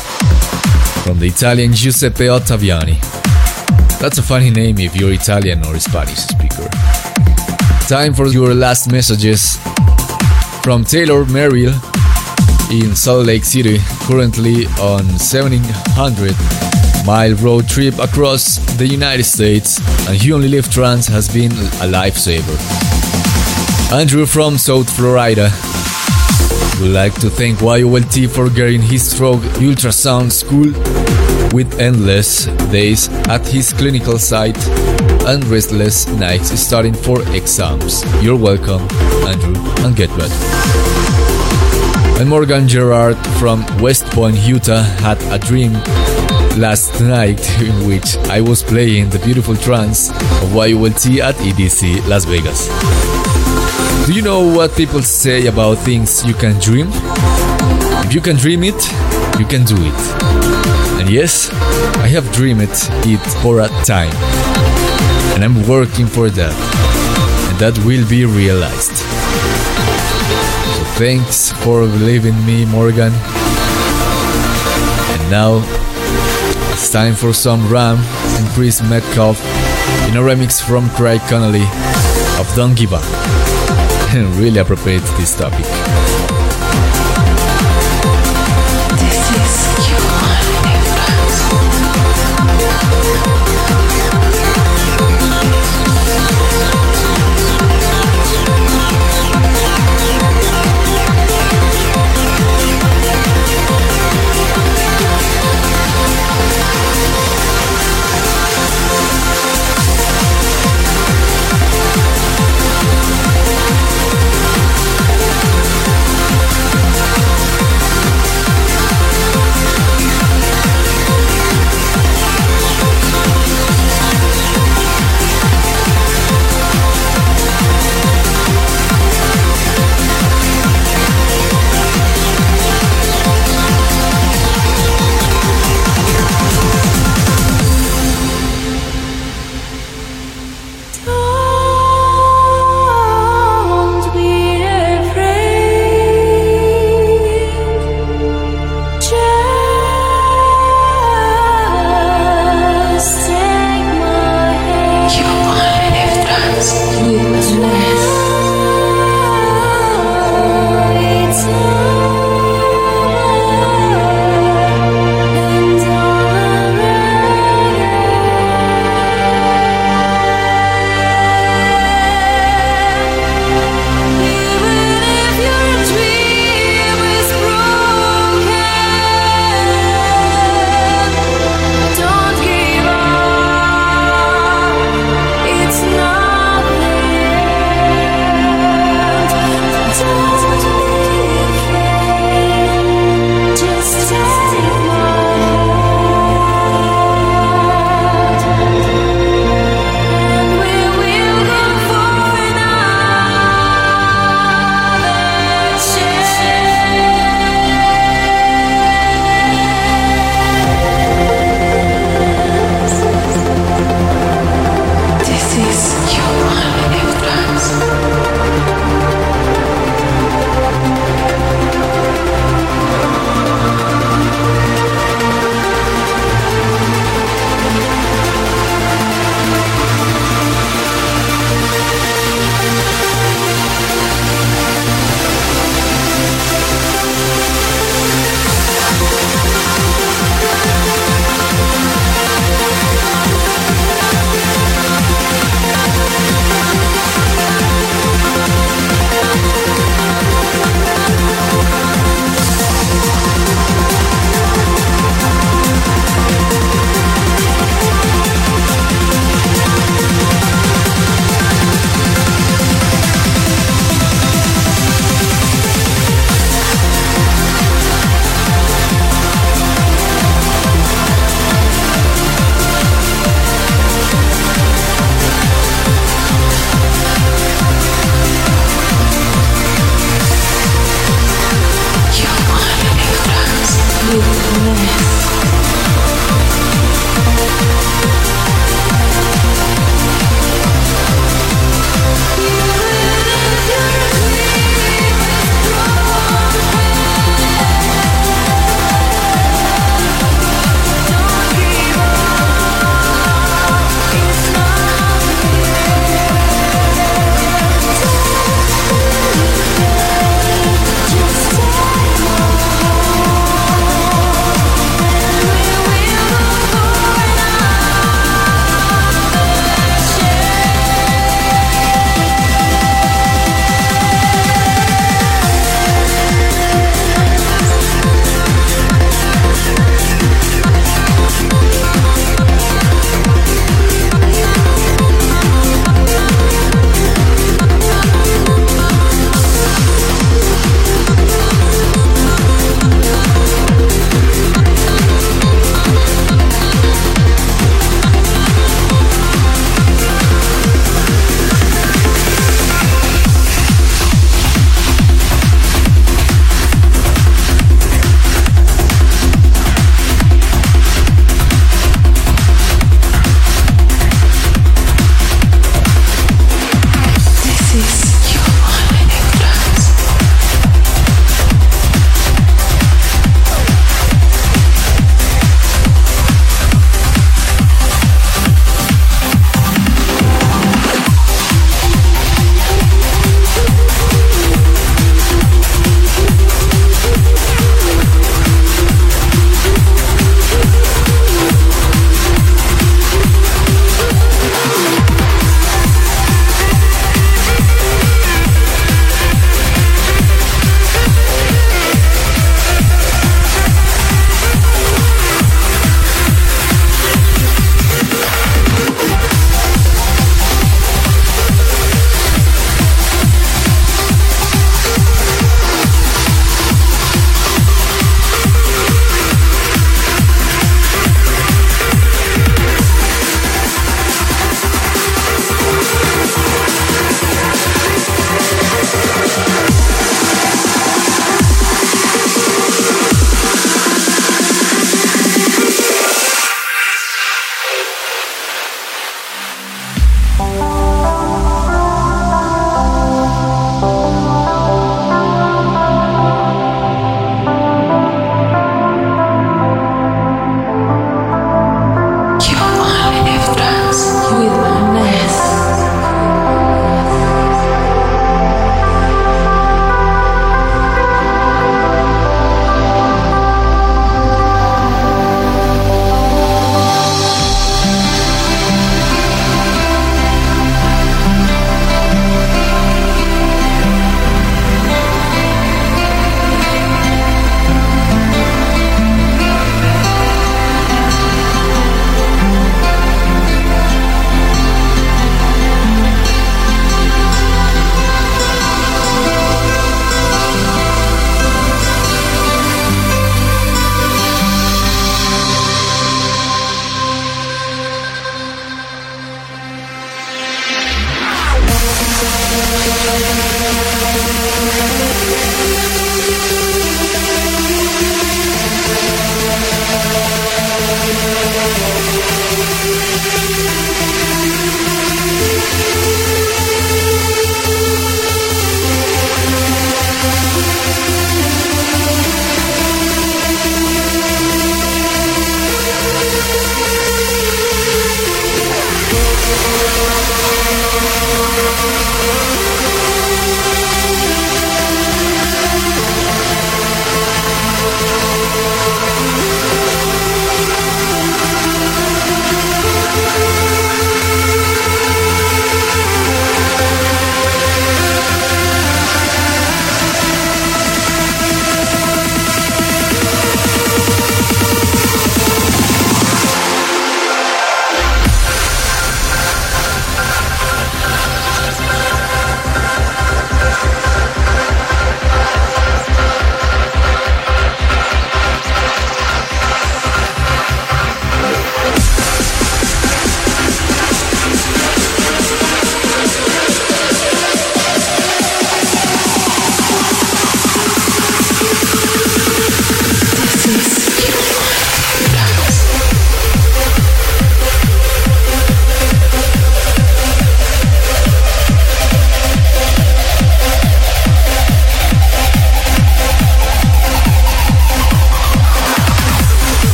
from the Italian Giuseppe Ottaviani. That's a funny name if you're Italian or Spanish speaker. Time for your last messages from Taylor Merrill in Salt Lake City, currently on 1700 mile road trip across the United States, and he only live trance has been a lifesaver. Andrew from South Florida would like to thank YOLT for getting his stroke ultrasound school with endless days at his clinical site and restless nights studying for exams. You're welcome, Andrew, and get ready. And Morgan Gerard from West Point, Utah had a dream last night in which I was playing the beautiful trance of YOLT at EDC Las Vegas. Do you know what people say about things you can dream? If you can dream it, you can do it. And yes, I have dreamed it for a time. And I'm working for that. And that will be realized. So thanks for believing me, Morgan. And now it's time for some Ram and Chris Metcalfe in a remix from Craig Connelly of Don't Give Up. Really appropriate this topic.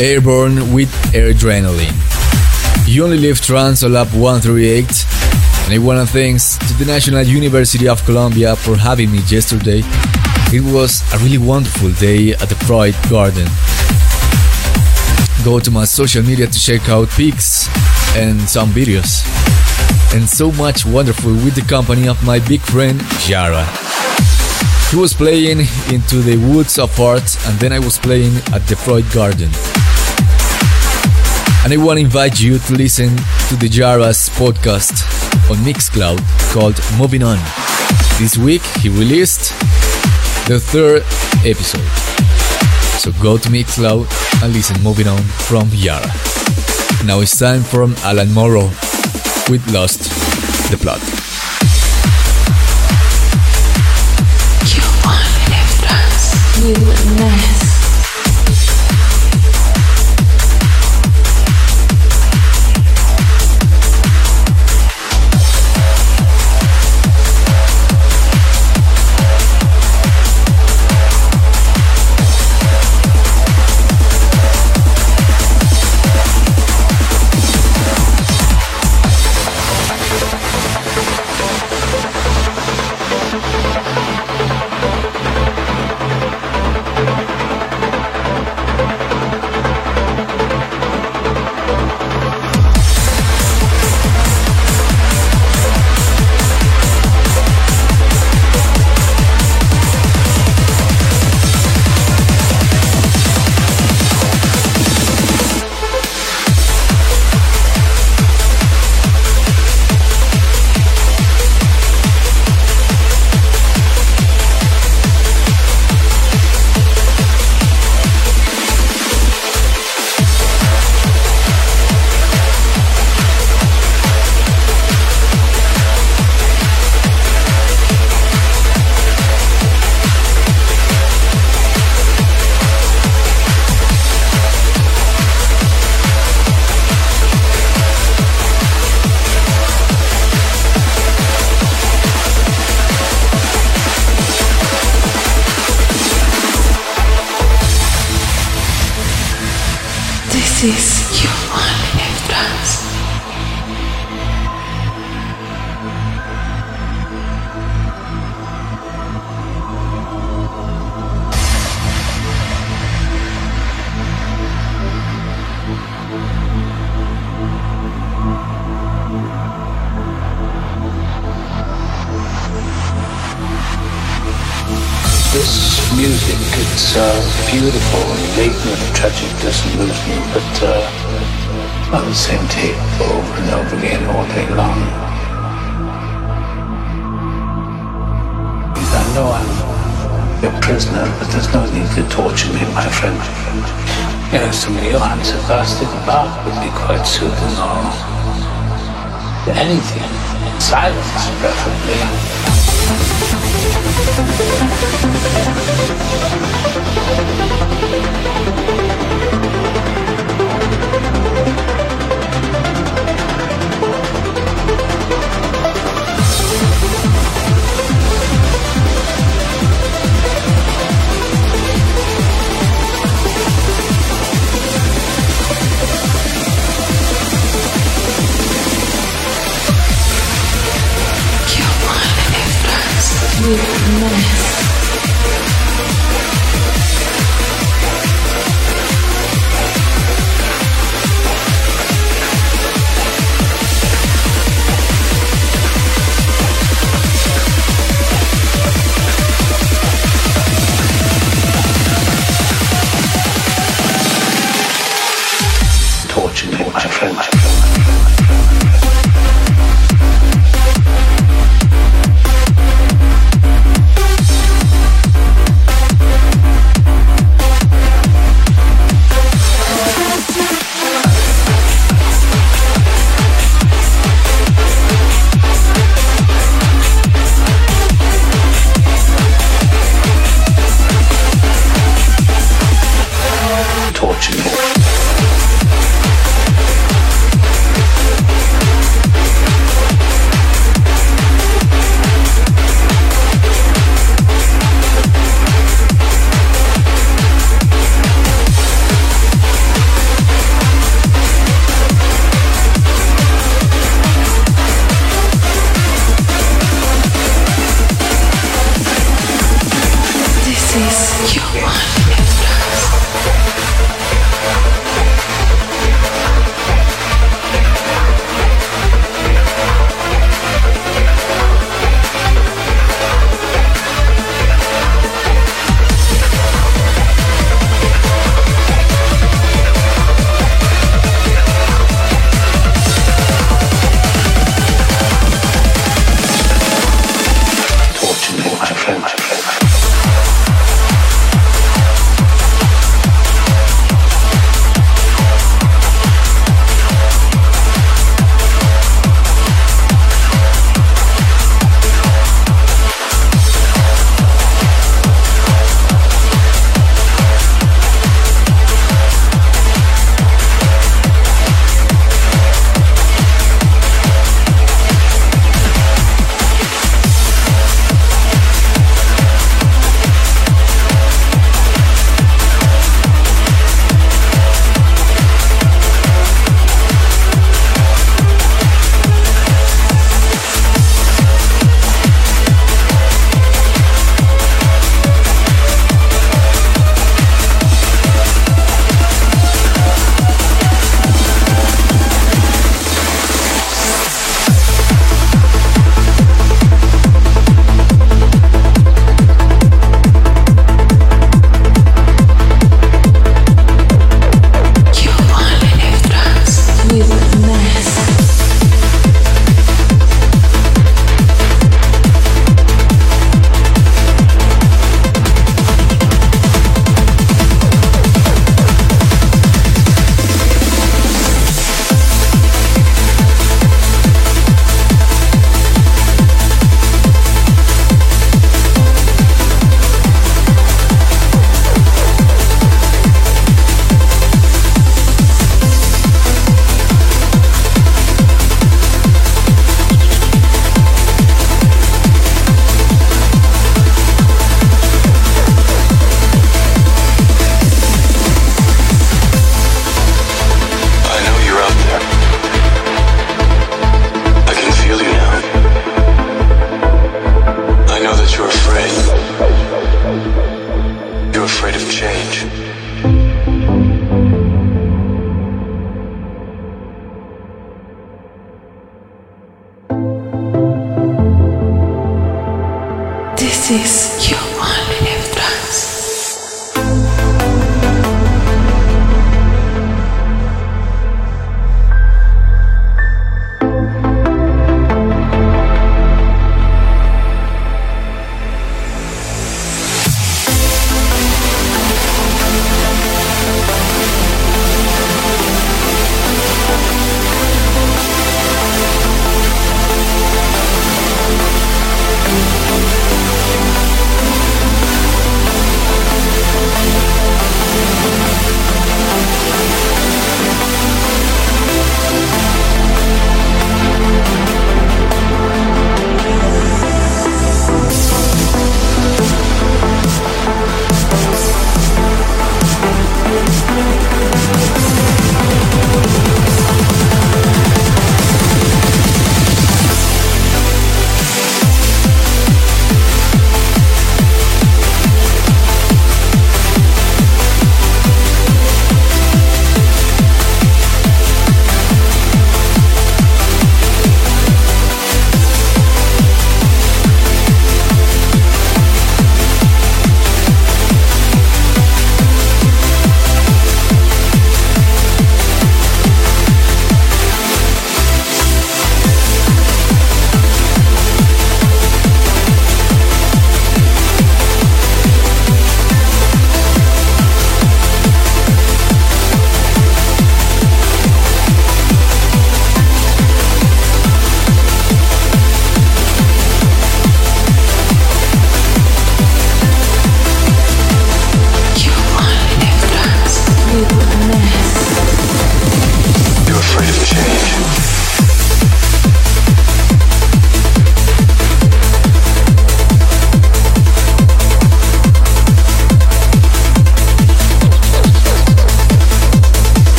Airborne with Adrenaline. You Only Live Trance Lab 138, and I wanna thanks to the National University of Colombia for having me yesterday. It was a really wonderful day at the Pride Garden. Go to my social media to check out pics and some videos. And so much wonderful with the company of my big friend Jara. He was playing into the woods of art, and then I was playing at the Freud Garden. And I want to invite you to listen to the Jara's podcast on Mixcloud called Moving On. This week he released the third episode. So go to Mixcloud and listen Moving On from Yara. Now it's time from Alan Morrow with Lost the Plot. You live. You mess. To torture me, my friend. You know, some of your antibiotic bark would be quite soothing or anything. Silence, preferably. You You mess.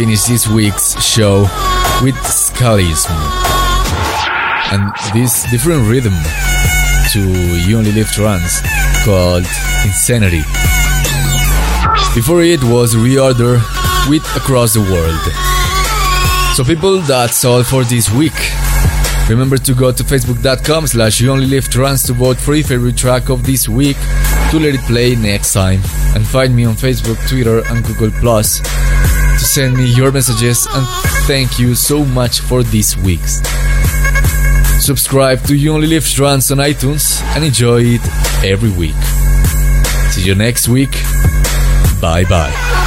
Finish this week's show with Scullyism. And this different rhythm to You Only Live Trance called Insanity. Before it was Reorder with Across the World. So people, that's all for this week. Remember to go to facebook.com slash you only live trance to vote for your favorite track of this week to let it play next time. And find me on Facebook, Twitter and Google Plus send me your messages and thank you so much for these week's. Subscribe to You Only Live Trance on iTunes and enjoy it every week. See you next week. Bye bye.